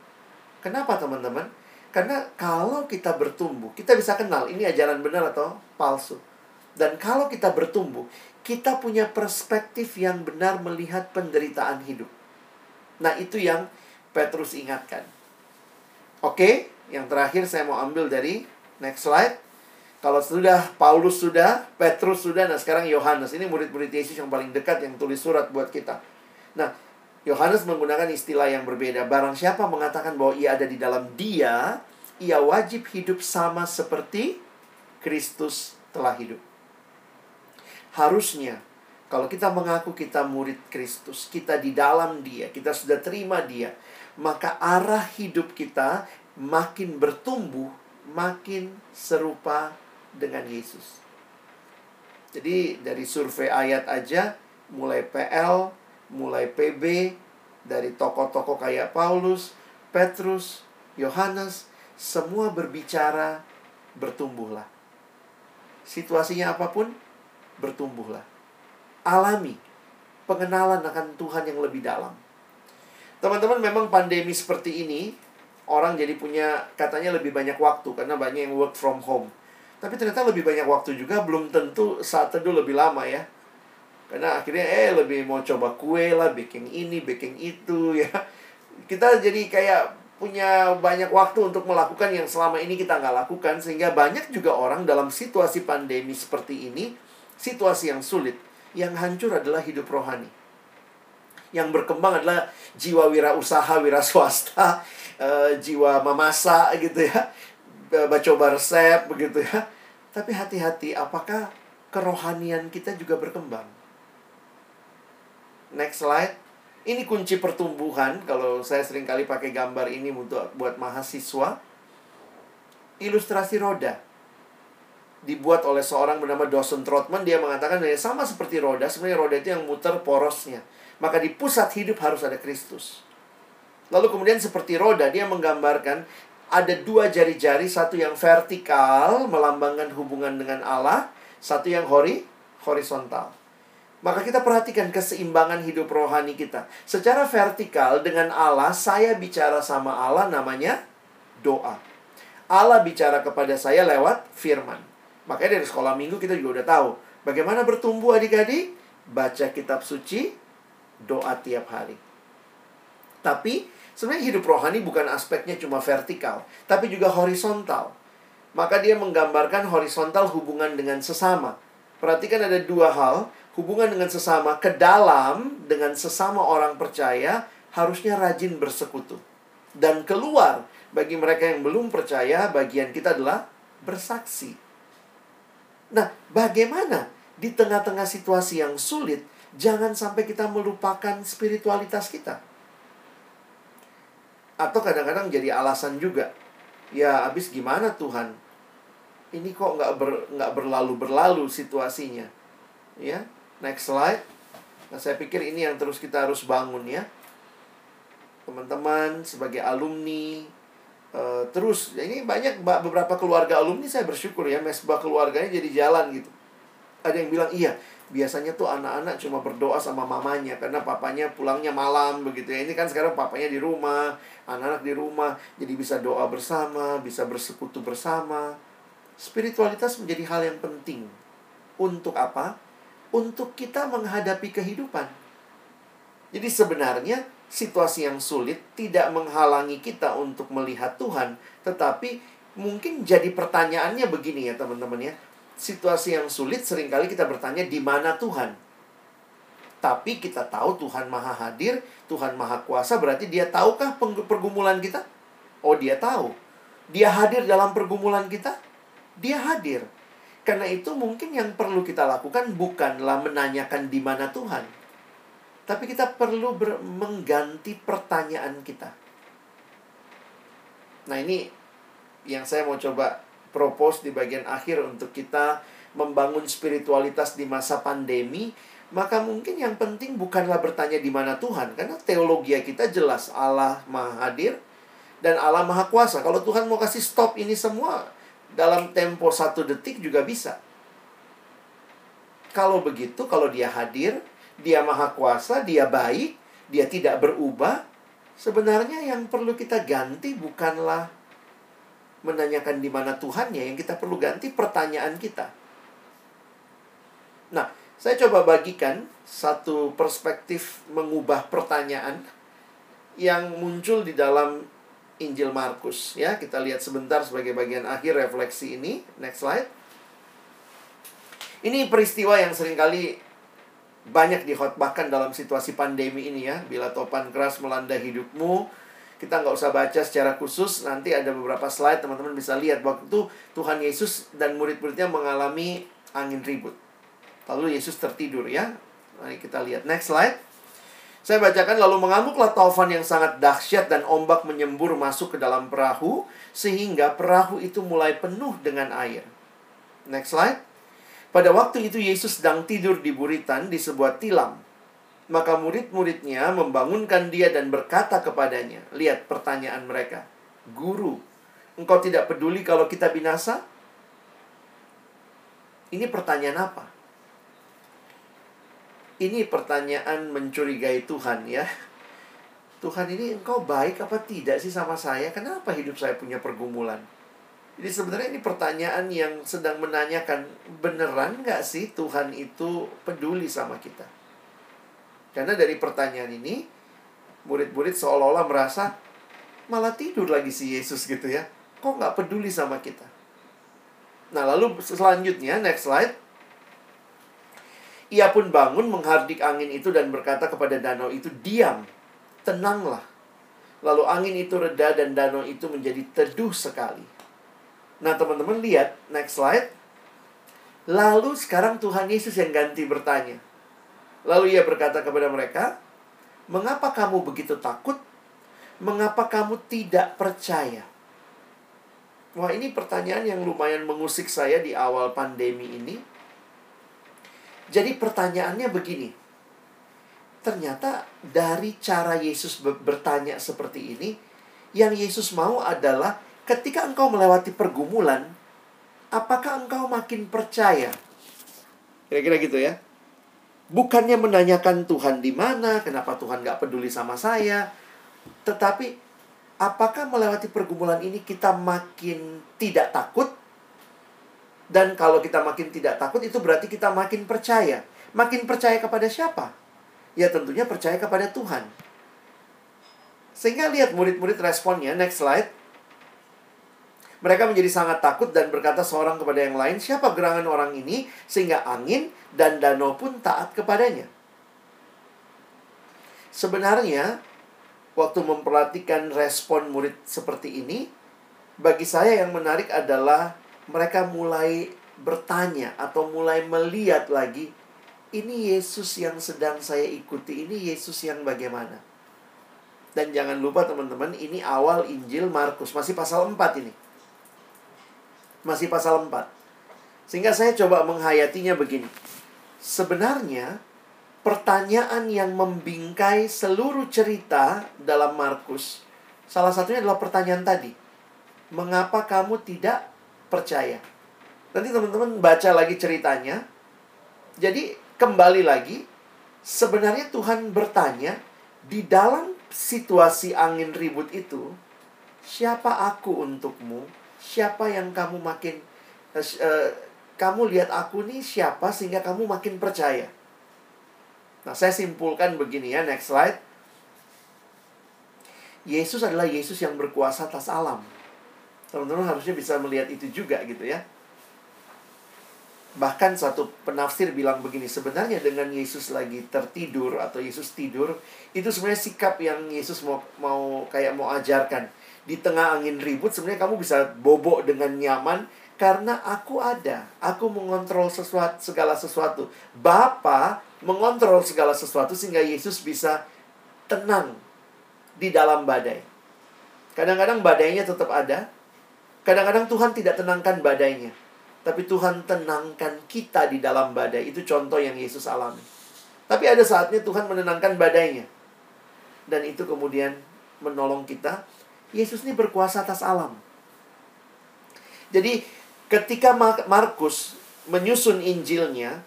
Kenapa teman-teman? Karena kalau kita bertumbuh, kita bisa kenal ini ajaran benar atau palsu. Dan kalau kita bertumbuh, kita punya perspektif yang benar melihat penderitaan hidup. Nah, itu yang Petrus ingatkan. Oke, yang terakhir saya mau ambil dari next slide. Kalau sudah Paulus sudah, Petrus sudah, nah sekarang Yohanes. Ini murid-murid Yesus yang paling dekat yang tulis surat buat kita. Nah, Yohanes menggunakan istilah yang berbeda. Barang siapa mengatakan bahwa ia ada di dalam dia, ia wajib hidup sama seperti Kristus telah hidup. Harusnya kalau kita mengaku kita murid Kristus, kita di dalam Dia, kita sudah terima Dia, maka arah hidup kita makin bertumbuh, makin serupa dengan Yesus. Jadi dari survei ayat aja, mulai PL, mulai PB, dari tokoh-tokoh kayak Paulus, Petrus, Yohanes, semua berbicara bertumbuhlah. Situasinya apa pun, bertumbuhlah. Alami pengenalan akan Tuhan yang lebih dalam. Teman-teman, memang pandemi seperti ini, orang jadi punya katanya lebih banyak waktu karena banyak yang work from home. Tapi ternyata lebih banyak waktu juga belum tentu saat teduh lebih lama ya. Karena akhirnya eh lebih mau coba kue lah, bikin ini, bikin itu ya. Kita jadi kayak punya banyak waktu untuk melakukan yang selama ini kita nggak lakukan sehingga banyak juga orang dalam situasi pandemi seperti ini situasi yang sulit. Yang hancur adalah hidup rohani. Yang berkembang adalah jiwa wirausaha, wira swasta. uh, jiwa memasak gitu ya. Coba resep begitu ya. Tapi hati-hati apakah kerohanian kita juga berkembang? Next slide. Ini kunci pertumbuhan kalau saya sering kali pakai gambar ini untuk buat mahasiswa. Ilustrasi roda dibuat oleh seorang bernama Dawson Trotman dia mengatakan ya sama seperti roda sebenarnya roda itu yang muter porosnya. Maka di pusat hidup harus ada Kristus. Lalu kemudian seperti roda dia menggambarkan ada dua jari-jari satu yang vertikal melambangkan hubungan dengan Allah satu yang hori horizontal. Maka kita perhatikan keseimbangan hidup rohani kita. Secara vertikal dengan Allah saya bicara sama Allah namanya doa. Allah bicara kepada saya lewat firman Makanya dari sekolah minggu kita juga udah tahu bagaimana bertumbuh adik-adik, baca kitab suci, doa tiap hari. Tapi sebenarnya hidup rohani bukan aspeknya cuma vertikal, tapi juga horizontal. Maka dia menggambarkan horizontal hubungan dengan sesama. Perhatikan ada dua hal, hubungan dengan sesama ke dalam dengan sesama orang percaya harusnya rajin bersekutu. Dan keluar bagi mereka yang belum percaya, bagian kita adalah bersaksi Nah, bagaimana di tengah-tengah situasi yang sulit, jangan sampai kita melupakan spiritualitas kita. Atau kadang-kadang jadi alasan juga. Ya, habis gimana Tuhan? Ini kok nggak ber, berlalu-berlalu situasinya. Ya, next slide. Nah, saya pikir ini yang terus kita harus bangun ya. Teman-teman, sebagai alumni, Uh, terus ini banyak beberapa keluarga alumni saya bersyukur ya mesbah keluarganya jadi jalan gitu. Ada yang bilang iya biasanya tuh anak-anak cuma berdoa sama mamanya karena papanya pulangnya malam begitu ya. Ini kan sekarang papanya di rumah anak-anak di rumah jadi bisa doa bersama bisa bersekutu bersama. Spiritualitas menjadi hal yang penting. Untuk apa? Untuk kita menghadapi kehidupan. Jadi sebenarnya situasi yang sulit tidak menghalangi kita untuk melihat Tuhan, tetapi mungkin jadi pertanyaannya begini ya teman-teman ya. Situasi yang sulit sering kali kita bertanya di mana Tuhan? Tapi kita tahu Tuhan Maha Hadir, Tuhan Maha Kuasa, berarti dia tahukah pergumulan kita? Oh, dia tahu. Dia hadir dalam pergumulan kita? Dia hadir. Karena itu mungkin yang perlu kita lakukan bukanlah menanyakan di mana Tuhan, tapi kita perlu mengganti pertanyaan kita. Nah, ini yang saya mau coba propose di bagian akhir untuk kita membangun spiritualitas di masa pandemi, maka mungkin yang penting bukanlah bertanya di mana Tuhan, karena teologi kita jelas Allah Maha Hadir dan Allah Maha Kuasa. Kalau Tuhan mau kasih stop ini semua dalam tempo satu detik juga bisa. Kalau begitu, kalau dia hadir, dia maha kuasa, dia baik, dia tidak berubah. Sebenarnya yang perlu kita ganti bukanlah menanyakan di mana Tuhannya, yang kita perlu ganti pertanyaan kita. Nah, saya coba bagikan satu perspektif mengubah pertanyaan yang muncul di dalam Injil Markus ya. Kita lihat sebentar sebagai bagian akhir refleksi ini. Next slide. Ini peristiwa yang sering kali banyak dihotbahkan dalam situasi pandemi ini ya. Bila topan keras melanda hidupmu, kita nggak usah baca secara khusus. Nanti ada beberapa slide teman-teman bisa lihat waktu Tuhan Yesus dan murid-muridnya mengalami angin ribut. Lalu Yesus tertidur ya. Mari kita lihat next slide. Saya bacakan lalu mengamuklah taufan yang sangat dahsyat dan ombak menyembur masuk ke dalam perahu sehingga perahu itu mulai penuh dengan air. Next slide. Pada waktu itu Yesus sedang tidur di buritan di sebuah tilam. Maka murid-muridnya membangunkan dia dan berkata kepadanya, lihat pertanyaan mereka. Guru, engkau tidak peduli kalau kita binasa? Ini pertanyaan apa? Ini pertanyaan mencurigai Tuhan ya. Tuhan ini engkau baik apa tidak sih sama saya? Kenapa hidup saya punya pergumulan? Jadi sebenarnya ini pertanyaan yang sedang menanyakan beneran nggak sih Tuhan itu peduli sama kita? Karena dari pertanyaan ini murid-murid seolah-olah merasa malah tidur lagi si Yesus gitu ya. Kok nggak peduli sama kita? Nah lalu selanjutnya next slide. Ia pun bangun menghardik angin itu dan berkata kepada danau itu, diam, tenanglah. Lalu angin itu reda dan danau itu menjadi teduh sekali. Nah, teman-teman lihat next slide. Lalu sekarang Tuhan Yesus yang ganti bertanya. Lalu ia berkata kepada mereka, "Mengapa kamu begitu takut? Mengapa kamu tidak percaya?" Wah, ini pertanyaan yang lumayan mengusik saya di awal pandemi ini. Jadi pertanyaannya begini ternyata dari cara Yesus bertanya seperti ini, yang Yesus mau adalah ketika engkau melewati pergumulan, apakah engkau makin percaya? Kira-kira gitu ya. Bukannya menanyakan Tuhan di mana, kenapa Tuhan gak peduli sama saya, tetapi apakah melewati pergumulan ini kita makin tidak takut? Dan kalau kita makin tidak takut, itu berarti kita makin percaya. Makin percaya kepada siapa? Ya tentunya percaya kepada Tuhan. Sehingga lihat murid-murid responnya, next slide. Mereka menjadi sangat takut dan berkata seorang kepada yang lain, siapa gerangan orang ini sehingga angin dan danau pun taat kepadanya. Sebenarnya, waktu memperhatikan respon murid seperti ini, bagi saya yang menarik adalah mereka mulai bertanya atau mulai melihat lagi ini Yesus yang sedang saya ikuti, ini Yesus yang bagaimana. Dan jangan lupa teman-teman, ini awal Injil Markus, masih pasal 4 ini. Masih pasal 4. Sehingga saya coba menghayatinya begini. Sebenarnya, pertanyaan yang membingkai seluruh cerita dalam Markus, salah satunya adalah pertanyaan tadi. Mengapa kamu tidak percaya? Nanti teman-teman baca lagi ceritanya. Jadi kembali lagi, sebenarnya Tuhan bertanya, di dalam situasi angin ribut itu, siapa aku untukmu? Siapa yang kamu makin uh, kamu lihat aku nih siapa sehingga kamu makin percaya? Nah, saya simpulkan begini ya, next slide. Yesus adalah Yesus yang berkuasa atas alam. Teman-teman harusnya bisa melihat itu juga gitu ya. Bahkan satu penafsir bilang begini, sebenarnya dengan Yesus lagi tertidur atau Yesus tidur, itu sebenarnya sikap yang Yesus mau mau kayak mau ajarkan. Di tengah angin ribut sebenarnya kamu bisa bobok dengan nyaman karena aku ada. Aku mengontrol sesuatu segala sesuatu. Bapa mengontrol segala sesuatu sehingga Yesus bisa tenang di dalam badai. Kadang-kadang badainya tetap ada. Kadang-kadang Tuhan tidak tenangkan badainya tapi Tuhan tenangkan kita di dalam badai. Itu contoh yang Yesus alami. Tapi ada saatnya Tuhan menenangkan badainya. Dan itu kemudian menolong kita. Yesus ini berkuasa atas alam. Jadi ketika Markus menyusun Injilnya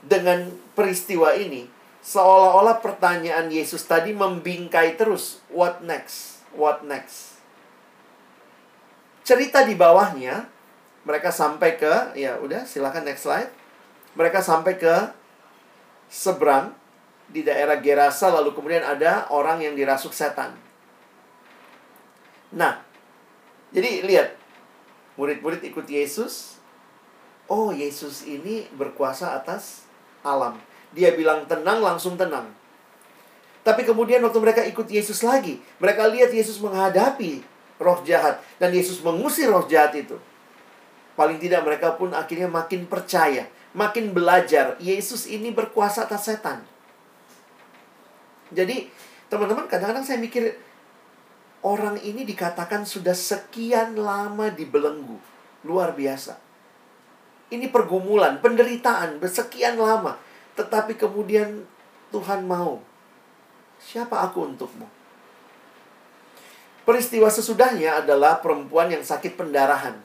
dengan peristiwa ini, seolah-olah pertanyaan Yesus tadi membingkai terus, what next? What next? Cerita di bawahnya mereka sampai ke ya udah silakan next slide. Mereka sampai ke seberang di daerah Gerasa lalu kemudian ada orang yang dirasuk setan. Nah, jadi lihat murid-murid ikut Yesus. Oh, Yesus ini berkuasa atas alam. Dia bilang tenang langsung tenang. Tapi kemudian waktu mereka ikut Yesus lagi, mereka lihat Yesus menghadapi roh jahat dan Yesus mengusir roh jahat itu. Paling tidak mereka pun akhirnya makin percaya, makin belajar. Yesus ini berkuasa atas setan. Jadi, teman-teman, kadang-kadang saya mikir, orang ini dikatakan sudah sekian lama dibelenggu. Luar biasa. Ini pergumulan, penderitaan, bersekian lama. Tetapi kemudian Tuhan mau. Siapa aku untukmu? Peristiwa sesudahnya adalah perempuan yang sakit pendarahan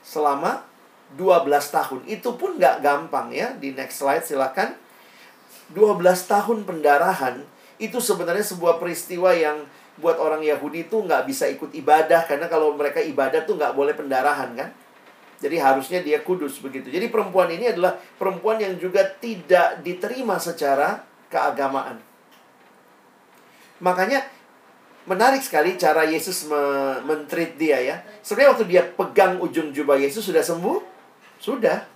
selama 12 tahun. Itu pun nggak gampang ya. Di next slide silakan. 12 tahun pendarahan itu sebenarnya sebuah peristiwa yang buat orang Yahudi itu nggak bisa ikut ibadah karena kalau mereka ibadah tuh nggak boleh pendarahan kan. Jadi harusnya dia kudus begitu. Jadi perempuan ini adalah perempuan yang juga tidak diterima secara keagamaan. Makanya menarik sekali cara Yesus me mentreat dia ya. Sebenarnya waktu dia pegang ujung jubah Yesus sudah sembuh? Sudah.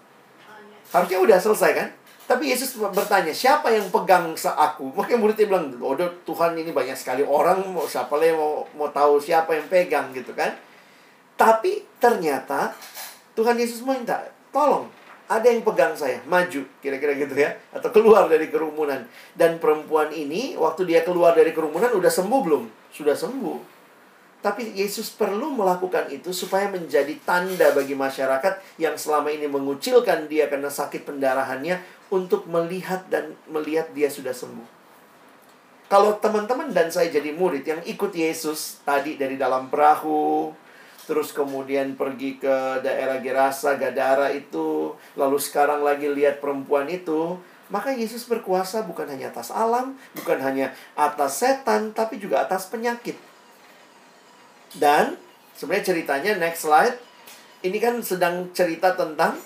Harusnya udah selesai kan? Tapi Yesus bertanya, siapa yang pegang aku? Makanya muridnya bilang, oh Tuhan ini banyak sekali orang, siapa lagi mau, mau tahu siapa yang pegang gitu kan. Tapi ternyata Tuhan Yesus minta, tolong ada yang pegang saya, maju, kira-kira gitu ya, atau keluar dari kerumunan. Dan perempuan ini, waktu dia keluar dari kerumunan, udah sembuh belum? Sudah sembuh. Tapi Yesus perlu melakukan itu supaya menjadi tanda bagi masyarakat yang selama ini mengucilkan dia karena sakit pendarahannya untuk melihat dan melihat dia sudah sembuh. Kalau teman-teman dan saya jadi murid yang ikut Yesus tadi dari dalam perahu, terus kemudian pergi ke daerah Gerasa, Gadara itu, lalu sekarang lagi lihat perempuan itu, maka Yesus berkuasa bukan hanya atas alam, bukan hanya atas setan, tapi juga atas penyakit. Dan sebenarnya ceritanya next slide, ini kan sedang cerita tentang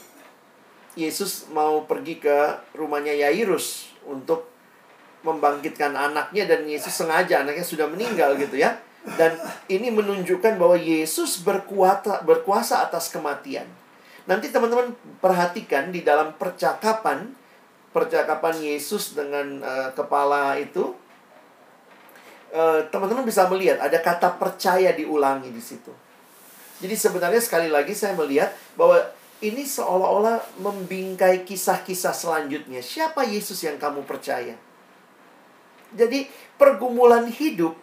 Yesus mau pergi ke rumahnya Yairus untuk membangkitkan anaknya dan Yesus sengaja anaknya sudah meninggal gitu ya. Dan ini menunjukkan bahwa Yesus berkuasa, berkuasa atas kematian. Nanti teman-teman perhatikan di dalam percakapan percakapan Yesus dengan uh, kepala itu eh, teman-teman bisa melihat ada kata percaya diulangi di situ. Jadi sebenarnya sekali lagi saya melihat bahwa ini seolah-olah membingkai kisah-kisah selanjutnya. Siapa Yesus yang kamu percaya? Jadi pergumulan hidup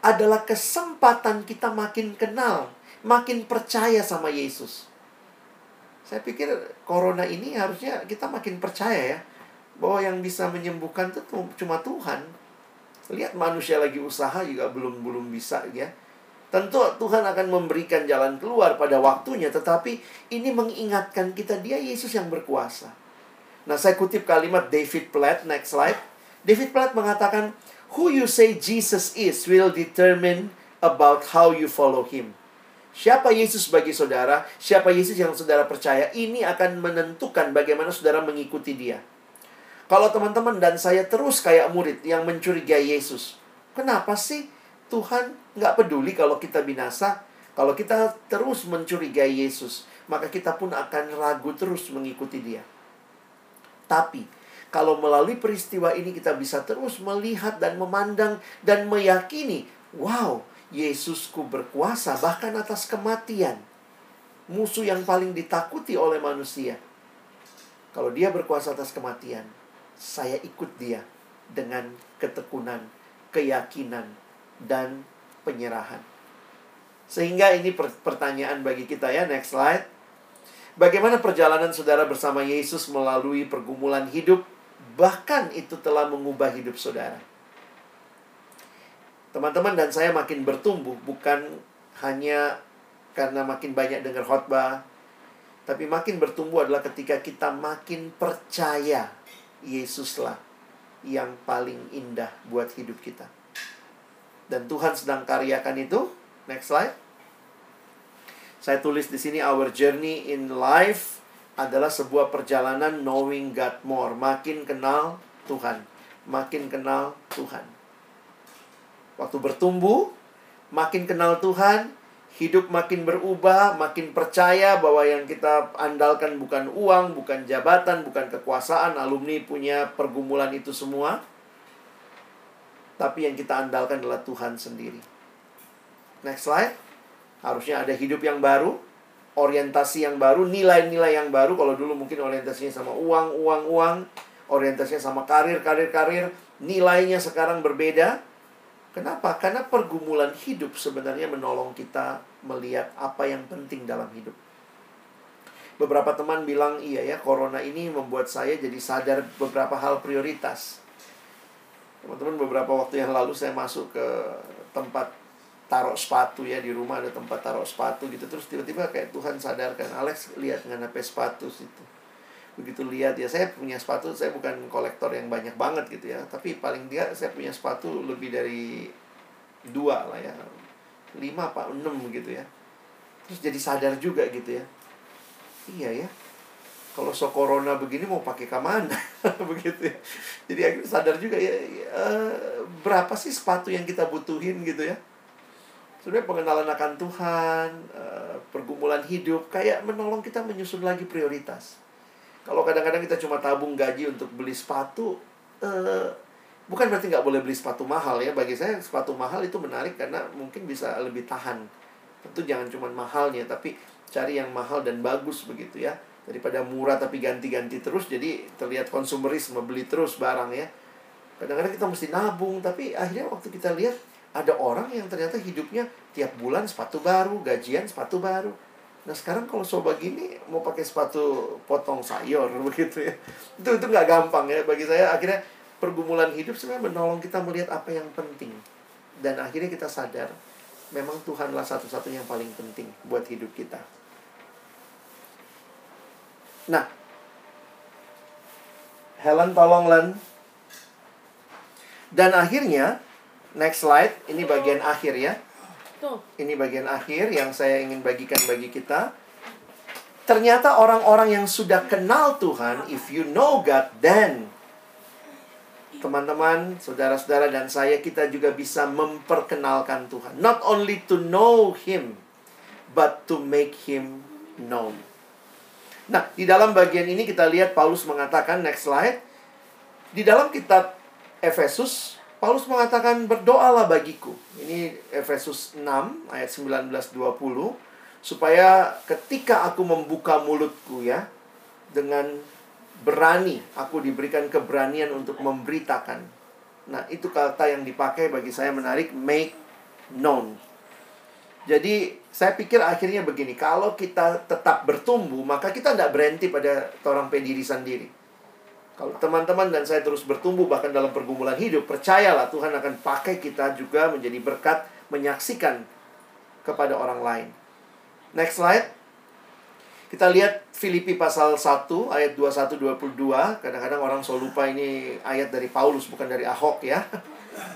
adalah kesempatan kita makin kenal, makin percaya sama Yesus. Saya pikir corona ini harusnya kita makin percaya ya bahwa yang bisa menyembuhkan itu cuma Tuhan. Lihat manusia lagi usaha juga belum belum bisa ya. Tentu Tuhan akan memberikan jalan keluar pada waktunya, tetapi ini mengingatkan kita dia Yesus yang berkuasa. Nah, saya kutip kalimat David Platt, next slide. David Platt mengatakan, Who you say Jesus is will determine about how you follow him. Siapa Yesus bagi saudara, siapa Yesus yang saudara percaya, ini akan menentukan bagaimana saudara mengikuti dia. Kalau teman-teman dan saya terus kayak murid yang mencurigai Yesus, kenapa sih Tuhan nggak peduli kalau kita binasa? Kalau kita terus mencurigai Yesus, maka kita pun akan ragu terus mengikuti dia. Tapi, kalau melalui peristiwa ini kita bisa terus melihat dan memandang dan meyakini, wow, Yesusku berkuasa bahkan atas kematian. Musuh yang paling ditakuti oleh manusia. Kalau dia berkuasa atas kematian, saya ikut dia dengan ketekunan, keyakinan, dan penyerahan. Sehingga ini pertanyaan bagi kita ya, next slide. Bagaimana perjalanan saudara bersama Yesus melalui pergumulan hidup Bahkan itu telah mengubah hidup saudara. Teman-teman dan saya makin bertumbuh bukan hanya karena makin banyak dengar khotbah, tapi makin bertumbuh adalah ketika kita makin percaya Yesuslah yang paling indah buat hidup kita. Dan Tuhan sedang karyakan itu. Next slide. Saya tulis di sini our journey in life adalah sebuah perjalanan knowing God more, makin kenal Tuhan, makin kenal Tuhan. Waktu bertumbuh, makin kenal Tuhan, hidup makin berubah, makin percaya bahwa yang kita andalkan bukan uang, bukan jabatan, bukan kekuasaan, alumni punya pergumulan itu semua. Tapi yang kita andalkan adalah Tuhan sendiri. Next slide. Harusnya ada hidup yang baru, orientasi yang baru, nilai-nilai yang baru. Kalau dulu mungkin orientasinya sama uang, uang, uang, orientasinya sama karir, karir, karir, nilainya sekarang berbeda. Kenapa? Karena pergumulan hidup sebenarnya menolong kita melihat apa yang penting dalam hidup. Beberapa teman bilang, iya ya, corona ini membuat saya jadi sadar beberapa hal prioritas. Teman-teman, beberapa waktu yang lalu saya masuk ke tempat taruh sepatu ya di rumah ada tempat taruh sepatu gitu. Terus tiba-tiba kayak Tuhan sadarkan Alex lihat nggak sepatu situ. Begitu lihat ya saya punya sepatu saya bukan kolektor yang banyak banget gitu ya. Tapi paling dia saya punya sepatu lebih dari dua lah ya. Lima apa enam gitu ya. Terus jadi sadar juga gitu ya. Iya ya kalau so corona begini mau pakai ke mana begitu ya jadi akhirnya sadar juga ya, ya berapa sih sepatu yang kita butuhin gitu ya sebenarnya pengenalan akan Tuhan, uh, pergumulan hidup, kayak menolong kita menyusun lagi prioritas. Kalau kadang-kadang kita cuma tabung gaji untuk beli sepatu, eh, bukan berarti nggak boleh beli sepatu mahal ya. Bagi saya sepatu mahal itu menarik karena mungkin bisa lebih tahan. Tentu jangan cuma mahalnya, tapi cari yang mahal dan bagus begitu ya. Daripada murah tapi ganti-ganti terus, jadi terlihat konsumerisme, beli terus barang ya. Kadang-kadang kita mesti nabung, tapi akhirnya waktu kita lihat ada orang yang ternyata hidupnya tiap bulan sepatu baru, gajian sepatu baru. Nah sekarang kalau sobat gini mau pakai sepatu potong sayur begitu ya, itu itu nggak gampang ya bagi saya. Akhirnya pergumulan hidup sebenarnya menolong kita melihat apa yang penting dan akhirnya kita sadar memang Tuhanlah satu-satunya yang paling penting buat hidup kita. Nah, Helen tolong Len. Dan akhirnya Next slide, ini bagian akhir ya. Ini bagian akhir yang saya ingin bagikan bagi kita. Ternyata orang-orang yang sudah kenal Tuhan, if you know God, then teman-teman, saudara-saudara dan saya kita juga bisa memperkenalkan Tuhan. Not only to know him, but to make him known. Nah, di dalam bagian ini kita lihat Paulus mengatakan next slide. Di dalam kitab Efesus Paulus mengatakan berdoalah bagiku. Ini Efesus 6 ayat 19 20 supaya ketika aku membuka mulutku ya dengan berani aku diberikan keberanian untuk memberitakan. Nah, itu kata yang dipakai bagi saya menarik make known. Jadi saya pikir akhirnya begini, kalau kita tetap bertumbuh, maka kita tidak berhenti pada orang pediri sendiri. Kalau teman-teman dan saya terus bertumbuh bahkan dalam pergumulan hidup, percayalah Tuhan akan pakai kita juga menjadi berkat menyaksikan kepada orang lain. Next slide. Kita lihat Filipi pasal 1 ayat 21 22. Kadang-kadang orang selalu lupa ini ayat dari Paulus bukan dari Ahok ya.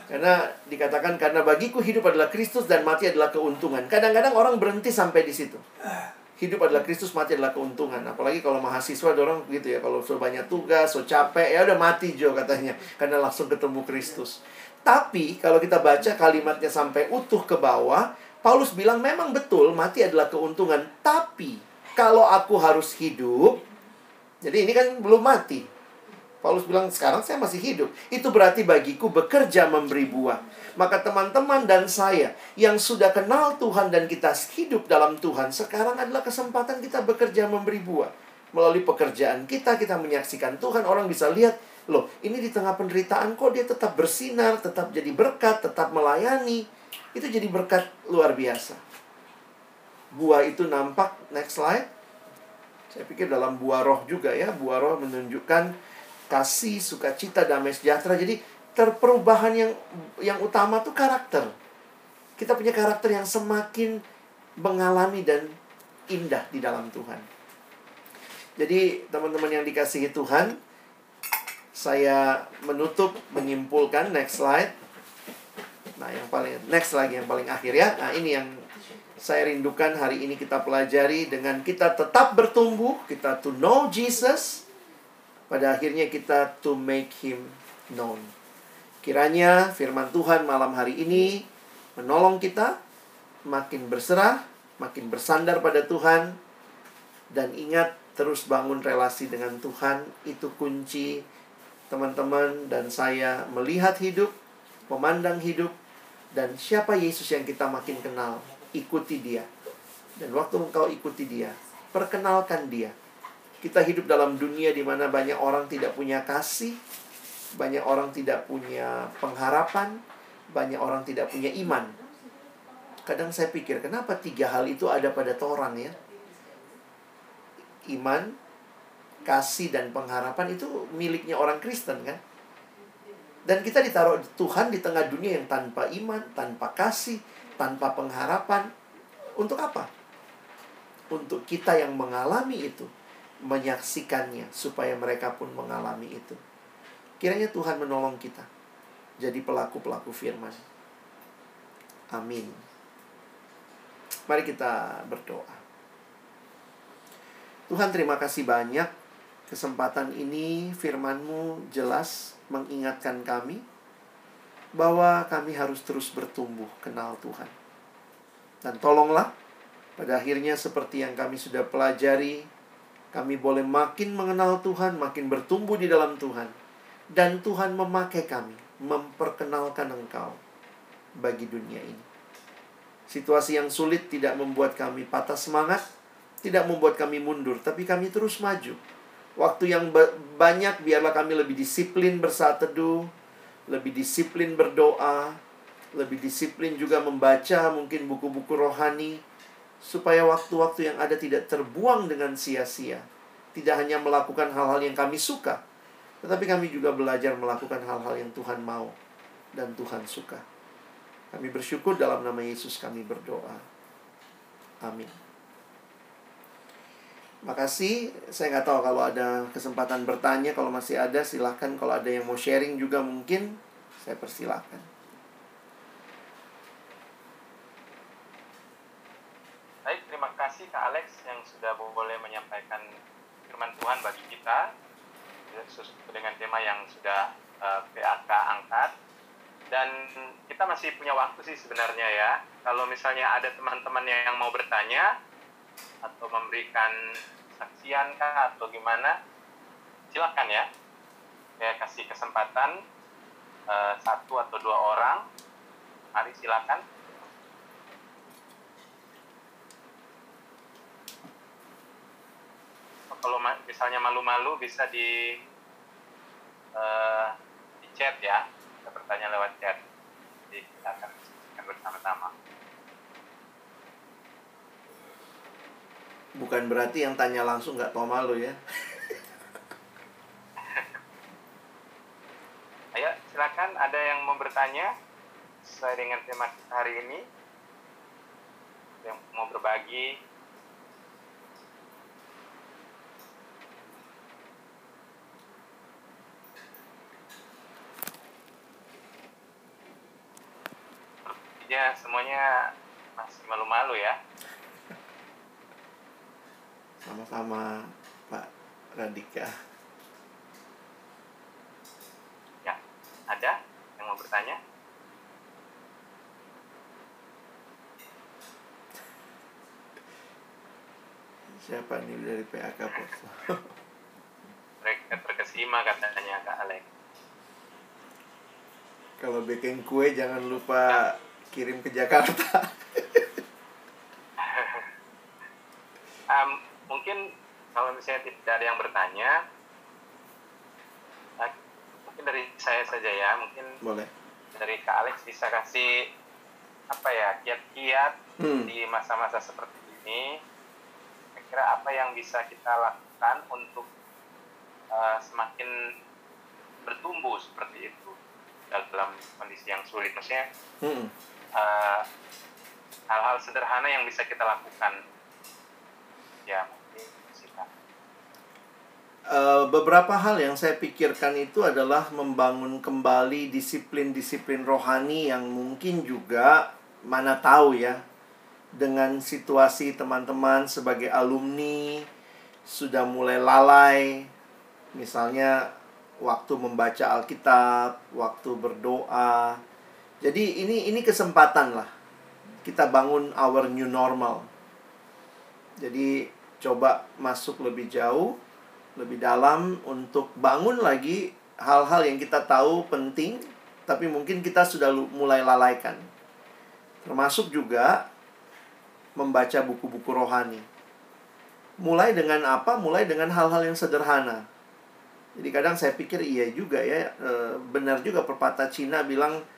Karena dikatakan karena bagiku hidup adalah Kristus dan mati adalah keuntungan. Kadang-kadang orang berhenti sampai di situ hidup adalah Kristus, mati adalah keuntungan. Apalagi kalau mahasiswa dorong gitu ya, kalau sudah banyak tugas, so capek, ya udah mati Jo katanya, karena langsung ketemu Kristus. Tapi kalau kita baca kalimatnya sampai utuh ke bawah, Paulus bilang memang betul mati adalah keuntungan, tapi kalau aku harus hidup, jadi ini kan belum mati. Paulus bilang sekarang saya masih hidup. Itu berarti bagiku bekerja memberi buah. Maka teman-teman dan saya yang sudah kenal Tuhan dan kita hidup dalam Tuhan, sekarang adalah kesempatan kita bekerja memberi buah. Melalui pekerjaan kita, kita menyaksikan Tuhan. Orang bisa lihat, loh ini di tengah penderitaan kok dia tetap bersinar, tetap jadi berkat, tetap melayani. Itu jadi berkat luar biasa. Buah itu nampak, next slide. Saya pikir dalam buah roh juga ya, buah roh menunjukkan kasih, sukacita, damai sejahtera. Jadi terperubahan yang yang utama tuh karakter. Kita punya karakter yang semakin mengalami dan indah di dalam Tuhan. Jadi teman-teman yang dikasihi Tuhan, saya menutup menyimpulkan next slide. Nah, yang paling next lagi yang paling akhir ya. Nah, ini yang saya rindukan hari ini kita pelajari dengan kita tetap bertumbuh, kita to know Jesus, pada akhirnya kita to make him known. Kiranya firman Tuhan malam hari ini menolong kita makin berserah, makin bersandar pada Tuhan dan ingat terus bangun relasi dengan Tuhan itu kunci teman-teman dan saya melihat hidup, memandang hidup dan siapa Yesus yang kita makin kenal, ikuti dia. Dan waktu engkau ikuti dia, perkenalkan dia kita hidup dalam dunia di mana banyak orang tidak punya kasih, banyak orang tidak punya pengharapan, banyak orang tidak punya iman. Kadang saya pikir, kenapa tiga hal itu ada pada orang ya? Iman, kasih, dan pengharapan itu miliknya orang Kristen kan? Dan kita ditaruh Tuhan di tengah dunia yang tanpa iman, tanpa kasih, tanpa pengharapan. Untuk apa? Untuk kita yang mengalami itu menyaksikannya supaya mereka pun mengalami itu. Kiranya Tuhan menolong kita jadi pelaku-pelaku firman. Amin. Mari kita berdoa. Tuhan terima kasih banyak kesempatan ini firman-Mu jelas mengingatkan kami bahwa kami harus terus bertumbuh kenal Tuhan. Dan tolonglah pada akhirnya seperti yang kami sudah pelajari Kami boleh makin mengenal Tuhan, makin bertumbuh di dalam Tuhan. Dan Tuhan memakai kami, memperkenalkan Engkau bagi dunia ini. Situasi yang sulit tidak membuat kami patah semangat, tidak membuat kami mundur, tapi kami terus maju. Waktu yang banyak biarlah kami lebih disiplin bersaat teduh, lebih disiplin berdoa, lebih disiplin juga membaca mungkin buku-buku rohani, supaya waktu-waktu yang ada tidak terbuang dengan sia-sia. Tidak hanya melakukan hal-hal yang kami suka, tetapi kami juga belajar melakukan hal-hal yang Tuhan mau dan Tuhan suka. Kami bersyukur dalam nama Yesus kami berdoa. Amin. Makasih, saya nggak tahu kalau ada kesempatan bertanya, kalau masih ada silahkan, kalau ada yang mau sharing juga mungkin, saya persilahkan. Kasih Kak Alex yang sudah boleh menyampaikan firman Tuhan bagi kita dengan tema yang sudah uh, eh, PAK angkat. Dan kita masih punya waktu sih sebenarnya ya. Kalau misalnya ada teman-teman yang mau bertanya atau memberikan saksian kah atau gimana silakan ya. Saya kasih kesempatan uh, satu atau dua orang. Mari silakan kalau misalnya malu-malu bisa di uh, di chat ya. Kita bertanya lewat chat. Jadi kita akan diskusikan bersama-sama. Bukan berarti yang tanya langsung nggak tahu malu ya. Ayo silakan. Ada yang mau bertanya? Sesuai dengan tema kita hari ini. Yang mau berbagi ya semuanya masih malu-malu ya. Sama-sama Pak Radika. Ya, ada yang mau bertanya? Siapa nih dari PAK Pos? Mereka terkesima katanya Kak Alex. Kalau bikin kue jangan lupa ya kirim ke Jakarta. Um, mungkin kalau misalnya tidak ada yang bertanya uh, mungkin dari saya saja ya mungkin boleh. dari Kak Alex bisa kasih apa ya kiat-kiat hmm. di masa-masa seperti ini. Kira-kira apa yang bisa kita lakukan untuk uh, semakin bertumbuh seperti itu dalam kondisi yang sulit? Maksudnya hmm eh, hal-hal sederhana yang bisa kita lakukan. Ya Uh, beberapa hal yang saya pikirkan itu adalah membangun kembali disiplin-disiplin rohani yang mungkin juga mana tahu ya dengan situasi teman-teman sebagai alumni sudah mulai lalai. Misalnya waktu membaca Alkitab, waktu berdoa, jadi ini ini kesempatan lah kita bangun our new normal. Jadi coba masuk lebih jauh, lebih dalam untuk bangun lagi hal-hal yang kita tahu penting tapi mungkin kita sudah mulai lalaikan. Termasuk juga membaca buku-buku rohani. Mulai dengan apa? Mulai dengan hal-hal yang sederhana. Jadi kadang saya pikir iya juga ya, e, benar juga pepatah Cina bilang Eh,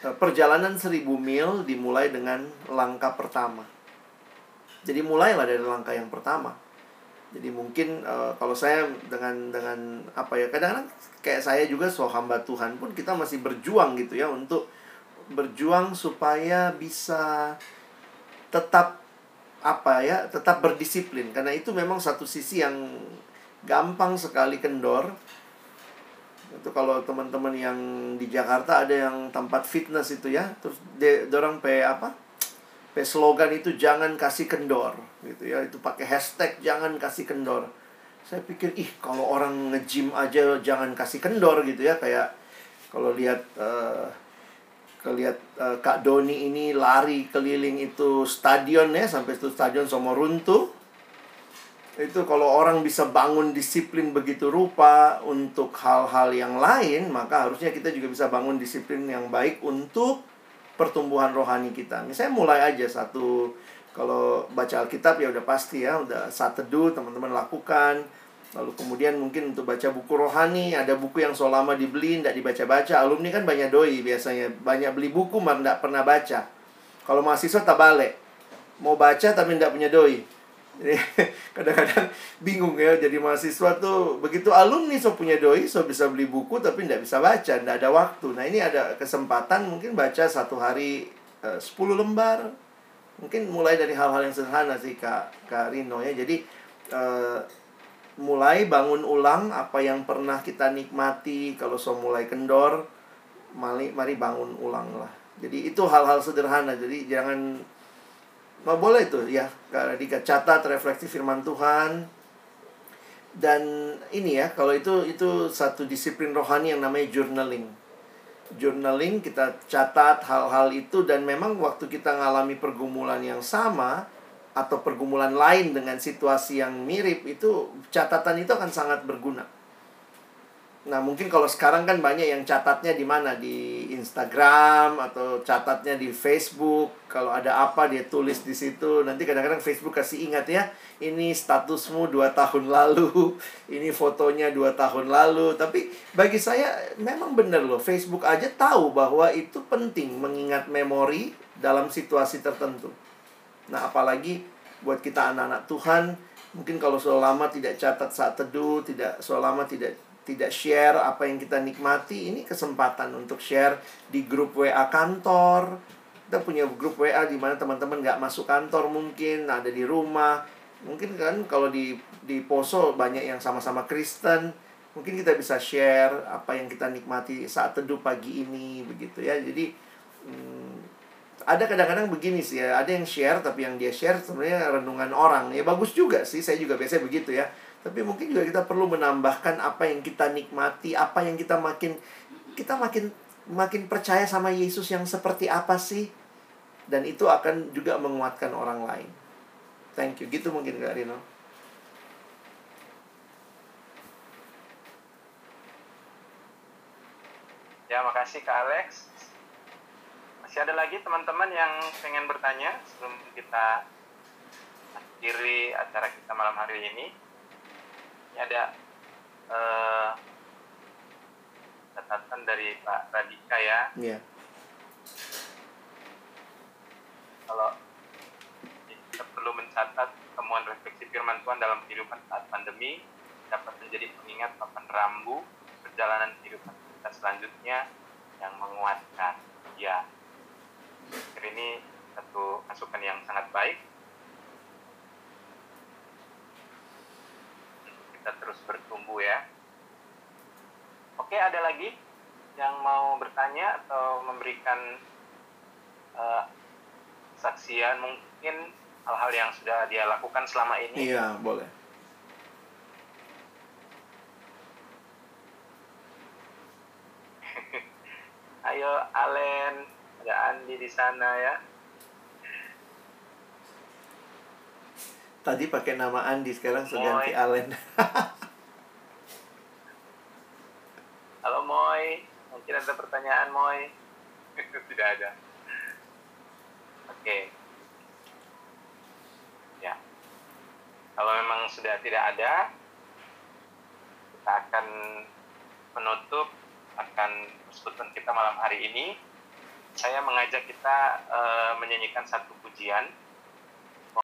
perjalanan seribu mil dimulai dengan langkah pertama. Jadi mulailah dari langkah yang pertama. Jadi mungkin uh, kalau saya dengan dengan apa ya kadang-kadang kayak saya juga so hamba Tuhan pun kita masih berjuang gitu ya untuk berjuang supaya bisa tetap apa ya tetap berdisiplin karena itu memang satu sisi yang gampang sekali kendor itu kalau teman-teman yang di Jakarta ada yang tempat fitness itu ya terus de dorong pe apa? Pe slogan itu jangan kasih kendor gitu ya. Itu pakai hashtag jangan kasih kendor. Saya pikir ih kalau orang nge-gym aja jangan kasih kendor gitu ya. Kayak kalau lihat uh, kelihat uh, Kak Doni ini lari keliling itu stadion ya sampai itu stadion semua runtuh itu kalau orang bisa bangun disiplin begitu rupa untuk hal-hal yang lain, maka harusnya kita juga bisa bangun disiplin yang baik untuk pertumbuhan rohani kita. Misalnya mulai aja satu kalau baca Alkitab ya udah pasti ya, udah saat teduh teman-teman lakukan. Lalu kemudian mungkin untuk baca buku rohani, ada buku yang so lama dibeli, tidak dibaca-baca. Alumni kan banyak doi biasanya, banyak beli buku, malah tidak pernah baca. Kalau mahasiswa tak balik, mau baca tapi tidak punya doi. Kadang-kadang bingung ya jadi mahasiswa tuh begitu alumni so punya doi so bisa beli buku tapi tidak bisa baca, tidak ada waktu. Nah ini ada kesempatan mungkin baca satu hari eh, 10 lembar. Mungkin mulai dari hal-hal yang sederhana sih Kak, Kak Rino ya. Jadi eh, mulai bangun ulang apa yang pernah kita nikmati kalau so mulai kendor mari mari bangun ulang lah. Jadi itu hal-hal sederhana. Jadi jangan Nah, boleh itu ya, karena catat refleksi firman Tuhan. Dan ini ya, kalau itu itu satu disiplin rohani yang namanya journaling. Journaling kita catat hal-hal itu dan memang waktu kita ngalami pergumulan yang sama atau pergumulan lain dengan situasi yang mirip itu catatan itu akan sangat berguna. Nah, mungkin kalau sekarang kan banyak yang catatnya di mana? Di Instagram atau catatnya di Facebook. Kalau ada apa dia tulis di situ. Nanti kadang-kadang Facebook kasih ingat ya, ini statusmu dua tahun lalu, ini fotonya dua tahun lalu. Tapi bagi saya memang benar loh, Facebook aja tahu bahwa itu penting mengingat memori dalam situasi tertentu. Nah, apalagi buat kita anak-anak Tuhan, mungkin kalau selama tidak catat saat teduh, tidak selama tidak tidak share apa yang kita nikmati, ini kesempatan untuk share di grup WA kantor. Kita punya grup WA di mana teman-teman nggak masuk kantor mungkin, ada di rumah. Mungkin kan kalau di di Poso banyak yang sama-sama Kristen, mungkin kita bisa share apa yang kita nikmati saat teduh pagi ini begitu ya. Jadi hmm, ada kadang-kadang begini sih ya, ada yang share tapi yang dia share sebenarnya renungan orang. Ya bagus juga sih, saya juga biasanya begitu ya tapi mungkin juga kita perlu menambahkan apa yang kita nikmati, apa yang kita makin kita makin makin percaya sama Yesus yang seperti apa sih? Dan itu akan juga menguatkan orang lain. Thank you. Gitu mungkin Kak Rino. Ya, makasih Kak Alex. Masih ada lagi teman-teman yang pengen bertanya sebelum kita akhiri acara kita malam hari ini ini ada uh, catatan dari Pak Radika ya. Iya. Kalau kita perlu mencatat temuan refleksi firman Tuhan dalam kehidupan saat pandemi dapat menjadi pengingat papan rambu perjalanan kehidupan kita selanjutnya yang menguatkan. Ya, ini satu masukan yang sangat baik kita terus bertumbuh ya. Oke, ada lagi yang mau bertanya atau memberikan uh, saksian mungkin hal-hal yang sudah dia lakukan selama ini? Iya, boleh. Ayo, Alen, ada Andi di sana ya. Tadi pakai nama Andi, sekarang sudah ganti Allen. Halo Moy, mungkin ada pertanyaan Moy? Tidak ada. Oke. Ya. Kalau memang sudah tidak ada, kita akan menutup akan persekutuan kita malam hari ini. Saya mengajak kita uh, menyanyikan satu pujian